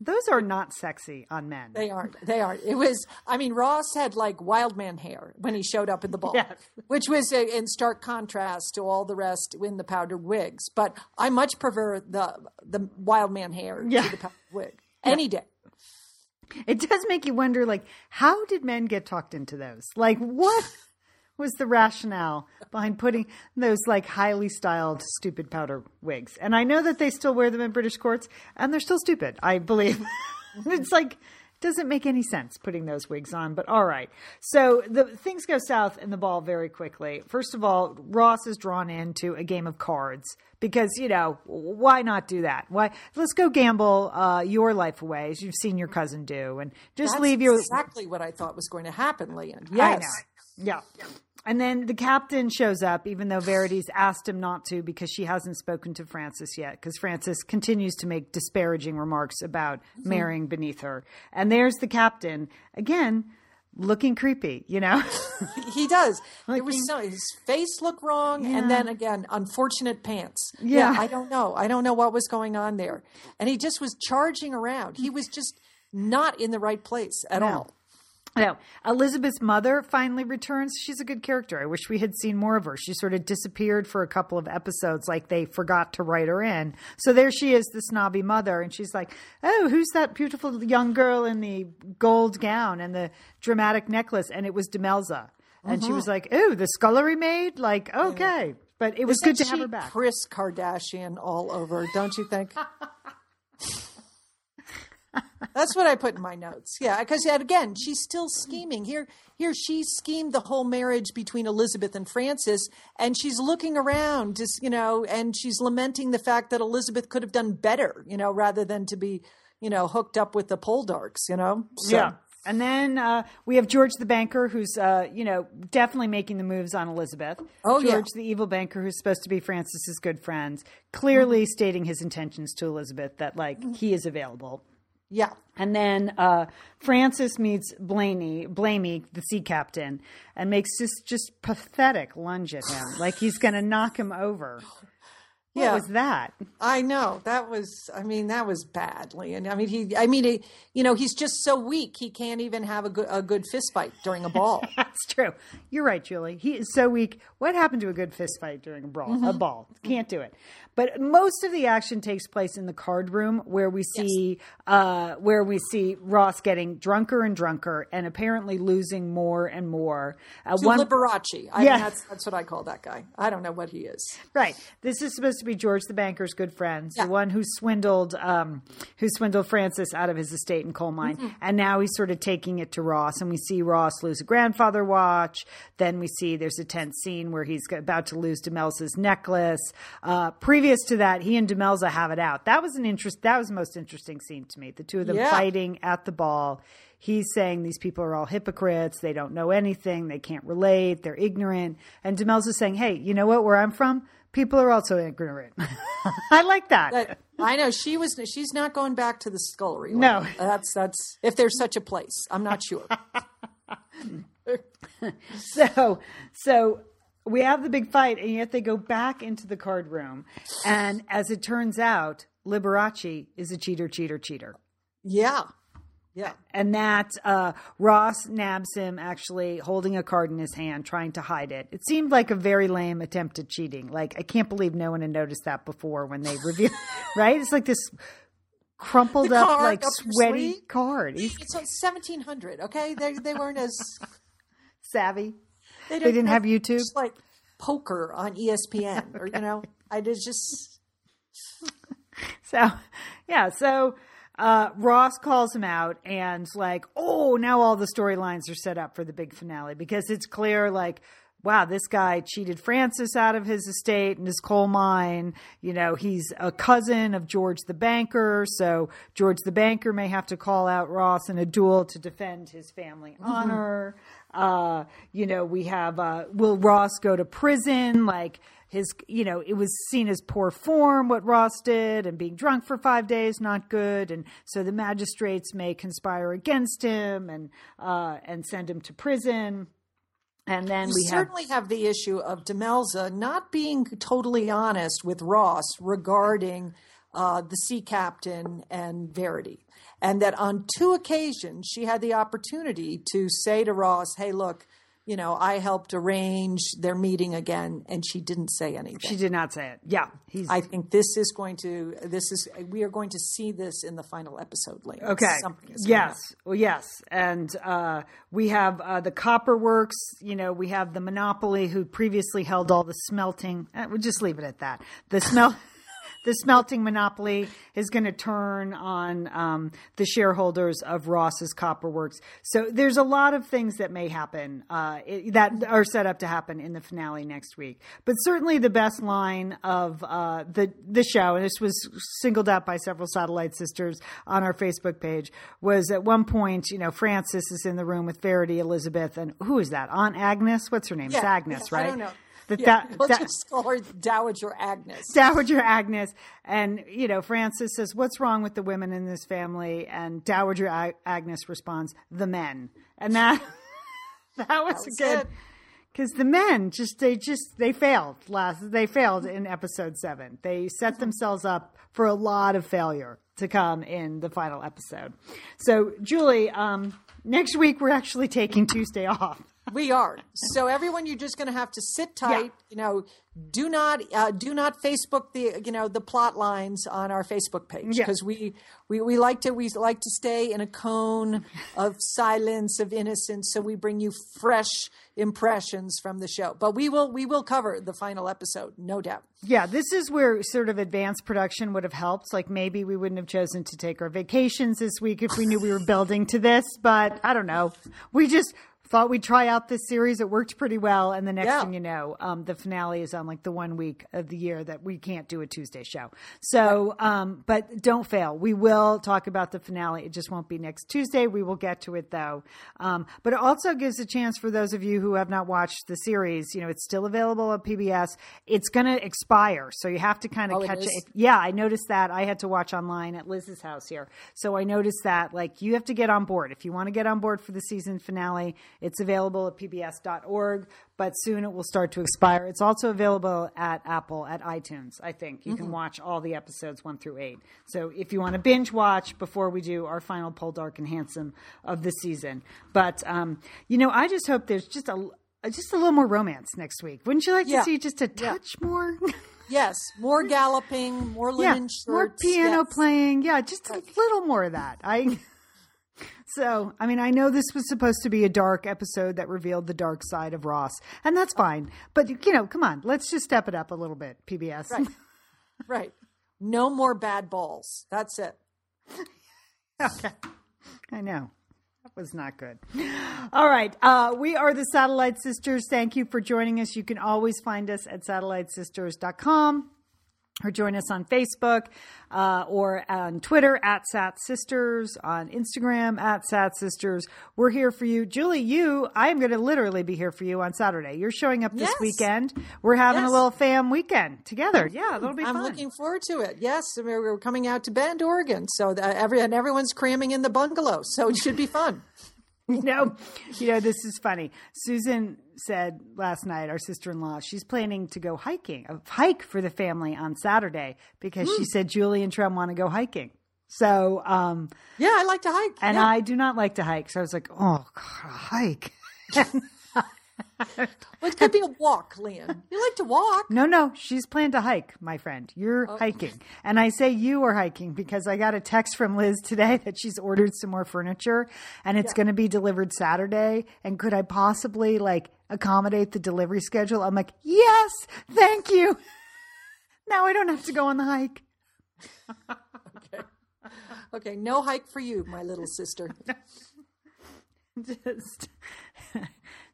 S1: those are not sexy on men.
S2: They aren't. They aren't. It was. I mean, Ross had like wildman hair when he showed up in the ball,
S1: Yes.
S2: which was uh, in stark contrast to all the rest in the powdered wigs. But I much prefer the the wildman hair
S1: Yeah.
S2: to the powdered wig any day.
S1: It does make you wonder, like, how did men get talked into those? Like, what was the rationale behind putting those like highly styled, stupid powder wigs? And I know that they still wear them in British courts, and they're still stupid. I believe it's like doesn't make any sense putting those wigs on. But all right, so the things go south in the ball very quickly. First of all, Ross is drawn into a game of cards because you know why not do that? Why let's go gamble uh, your life away as you've seen your cousin do, and just
S2: That's
S1: leave your
S2: exactly what I thought was going to happen, Lian.
S1: I
S2: Yes.
S1: know. Yeah. And then the captain shows up, even though Verity's asked him not to because she hasn't spoken to Francis yet, because Francis continues to make disparaging remarks about
S2: Mm-hmm.
S1: marrying beneath her. And there's the captain, again, looking creepy, you know?
S2: He does. There
S1: Like
S2: was so his face looked wrong, and then again, unfortunate pants.
S1: Yeah.
S2: I don't know. I don't know what was going on there, and he just was charging around. He was just not in the right place at all.
S1: No, Elizabeth's mother finally returns. She's a good character. I wish we had seen more of her. She sort of disappeared for a couple of episodes, like they forgot to write her in. So there she is, the snobby mother, and she's like, "Oh, who's that beautiful young girl in the gold gown and the dramatic necklace?" And it was Demelza, and she uh-huh. was like, "Oh, the scullery maid." Like, okay, but it was good to
S2: Isn't
S1: have her back.
S2: Kris Kardashian all over, don't you think? That's what I put in my notes. Yeah, because again, she's still scheming. Here, here she schemed the whole marriage between Elizabeth and Francis, and she's looking around, just you know, and she's lamenting the fact that Elizabeth could have done better, you know, rather than to be, you know, hooked up with the Poldarks, you know. So,
S1: Yeah. And then uh, we have George the banker, who's uh, you know definitely making the moves on Elizabeth.
S2: Oh, yeah.
S1: George the evil banker, who's supposed to be Francis's good friend, clearly
S2: Mm-hmm.
S1: stating his intentions to Elizabeth that like he is available.
S2: Yeah.
S1: And then uh, Francis meets Blaney, Blamey, the sea captain, and makes this just pathetic lunge at him, like he's going to knock him over. What
S2: Yeah.
S1: was that?
S2: I know that was. I mean, that was badly, and I mean, he. I mean, he, you know, he's just so weak. He can't even have a good a good fist fight during a ball.
S1: That's true. You're right, Julie. He is so weak. What happened to a good fist fight during a brawl? A ball can't do it. But most of the action takes place in the card room, where we see uh, where we see Ross getting drunker and drunker, and apparently losing more and more. Uh,
S2: to
S1: one
S2: Liberace. I
S1: Yeah.
S2: mean, that's that's what I call that guy. I don't know what he is.
S1: Right. This is supposed to be George the banker's good friend,
S2: Yeah.
S1: the one who swindled um, who swindled Francis out of his estate and coal mine,
S2: Mm-hmm.
S1: and now he's sort of taking it to Ross. And we see Ross lose a grandfather watch. Then we see there's a tense scene where he's about to lose Demelza's necklace. Uh, previous to that, he and Demelza have it out. That was an interest. That was the most interesting scene to me. The two of them
S2: Yeah.
S1: fighting at the ball. He's saying these people are all hypocrites. They don't know anything. They can't relate. They're ignorant. And Demelza's saying, "Hey, you know what? Where I'm from, people are also ignorant." I like that.
S2: But I know she was. She's not going back to the scullery.
S1: No.
S2: that's that's if there's such a place. I'm not sure.
S1: so, so we have the big fight, and yet they go back into the card room. And as it turns out, Liberace is a cheater, cheater, cheater.
S2: yeah, yeah.
S1: and that uh, Ross nabs him actually holding a card in his hand, trying to hide it. It seemed like a very lame attempt at cheating. Like I can't believe no one had noticed that before when they revealed. right? It's like this crumpled
S2: The
S1: up, like
S2: up
S1: sweaty
S2: sleeve?
S1: card. He's
S2: It's like 1700. Okay, they they weren't as
S1: savvy.
S2: they,
S1: didn't have YouTube?
S2: Just like poker on ESPN, or you know, I did just
S1: So, yeah. So uh, Ross calls him out and like, oh, now all the storylines are set up for the big finale because it's clear like wow, this guy cheated Francis out of his estate and his coal mine. You know, he's a cousin of George the banker, so George the banker may have to call out Ross in a duel to defend his family honor. Uh, you know, we have uh, will Ross go to prison? Like his, you know, it was seen as poor form what Ross did, and being drunk for five days not good, and so the magistrates may conspire against him and uh, and send him to prison. And then
S2: You
S1: we have
S2: certainly have the issue of Demelza not being totally honest with Ross regarding uh, the sea captain and Verity. And that on two occasions she had the opportunity to say to Ross, hey, look, you know, I helped arrange their meeting again, and she didn't say anything.
S1: She did not say it. Yeah,
S2: I think this is going to, this is, we are going to see this in the final episode later.
S1: okay.
S2: Something is
S1: Yes, well, yes, and uh, we have uh, the Copper Works. You know, we have the monopoly who previously held all the smelting. Uh, we'll just leave it at that. The smell. The smelting monopoly is going to turn on um, the shareholders of Ross's Copper Works. So there's a lot of things that may happen uh, it, that are set up to happen in the finale next week. But certainly the best line of uh, the the show, and this was singled out by several satellite sisters on our Facebook page, was at one point, you know, Francis is in the room with Verity Elizabeth, and who is that? Aunt Agnes? What's her name?
S2: Yeah,
S1: it's Agnes,
S2: yeah,
S1: right? That,
S2: Yeah,
S1: that,
S2: we'll
S1: that-
S2: just call her Dowager Agnes.
S1: Dowager Agnes, and you know Francis says, "What's wrong with the women in this family?" And Dowager Ag- Agnes responds, "The men," and that that was,
S2: was
S1: good because the men just they just they failed last they failed in episode seven. They set themselves up for a lot of failure to come in the final episode. So Julie, um, next week we're actually taking Tuesday off.
S2: We are. So everyone, you're just going to have to sit tight.
S1: Yeah.
S2: You know, do not uh, do not Facebook the you know the plot lines on our Facebook page
S1: Yeah.
S2: because we, we we like to we like to stay in a cone of silence of innocence. So we bring you fresh impressions from the show. But we will we will cover the final episode, no doubt.
S1: Yeah, this is where sort of advanced production would have helped. Like maybe we wouldn't have chosen to take our vacations this week if we knew we were building to this, but I don't know. We just thought we'd try out this series. It worked pretty well. And the next
S2: Yeah.
S1: thing you know, um, the finale is on like the one week of the year that we can't do a Tuesday show. So, um, but don't fail. We will talk about the finale. It just won't be next Tuesday. We will get to it though. Um, but it also gives a chance for those of you who have not watched the series. You know, it's still available at PBS. It's going to expire. So you have to kind of
S2: Oh,
S1: catch
S2: is?
S1: it. Yeah, I noticed that. I had to watch online at Liz's house here. So I noticed that like you have to get on board. If you want to get on board for the season finale, it's available at pbs.org, but soon it will start to expire. It's also available at Apple at iTunes, I think. You can watch all the episodes 1 through 8. So if you want to binge watch before we do our final Pol Dark and Handsome of the season. But um, you know, I just hope there's just a just a little more romance next week. Wouldn't you like
S2: Yeah.
S1: to see just a touch more?
S2: Yes, more galloping, more linen shirts,
S1: more piano
S2: yes.
S1: playing. Yeah, just a little more of that. I. So, I mean, I know this was supposed to be a dark episode that revealed the dark side of Ross, and that's fine. But you know, come on, let's just step it up a little bit, PBS.
S2: Right. Right. No more bad balls. That's it.
S1: okay. I know. That was not good. All right. Uh, we are the Satellite Sisters. Thank you for joining us. You can always find us at satellitesisters.com or join us on Facebook uh, or on Twitter at Sat Sisters, on Instagram at Sat Sisters. We're here for you. Julie, you, I am going to literally be here for you on Saturday. You're showing up this
S2: Yes.
S1: weekend. We're having a little fam weekend together. Yeah, that'll be fun.
S2: I'm
S1: fun.
S2: looking forward to it. Yes, we're, we're coming out to Bend, Oregon, so every and everyone's cramming in the bungalow, so it should be fun.
S1: you know, you know, this is funny. Susan said last night, our sister-in-law, she's planning to go hiking, a hike for the family on Saturday because she said Julie and Trem want to go hiking. So, um,
S2: Yeah, I like to hike,
S1: and
S2: yeah.
S1: I do not like to hike. So I was like, oh, God, a hike.
S2: Well, it could be a walk, Lian. You like to walk?
S1: No, no, she's planned to hike, my friend. You're oh. hiking. And I say you are hiking because I got a text from Liz today that she's ordered some more furniture and it's going to be delivered Saturday. And could I possibly like accommodate the delivery schedule? I'm like, yes, thank you. Now I don't have to go on the hike.
S2: Okay, no hike for you, my little sister.
S1: Just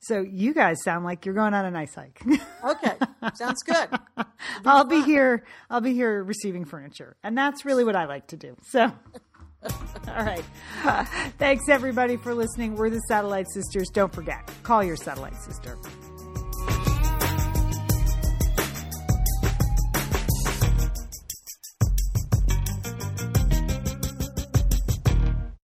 S1: So you guys sound like you're going on a nice hike.
S2: Okay, sounds good.
S1: I'll be here. I'll be here receiving furniture, and that's really what I like to do. So. All right. Uh, thanks everybody for listening. We're the Satellite Sisters. Don't forget, call your satellite sister.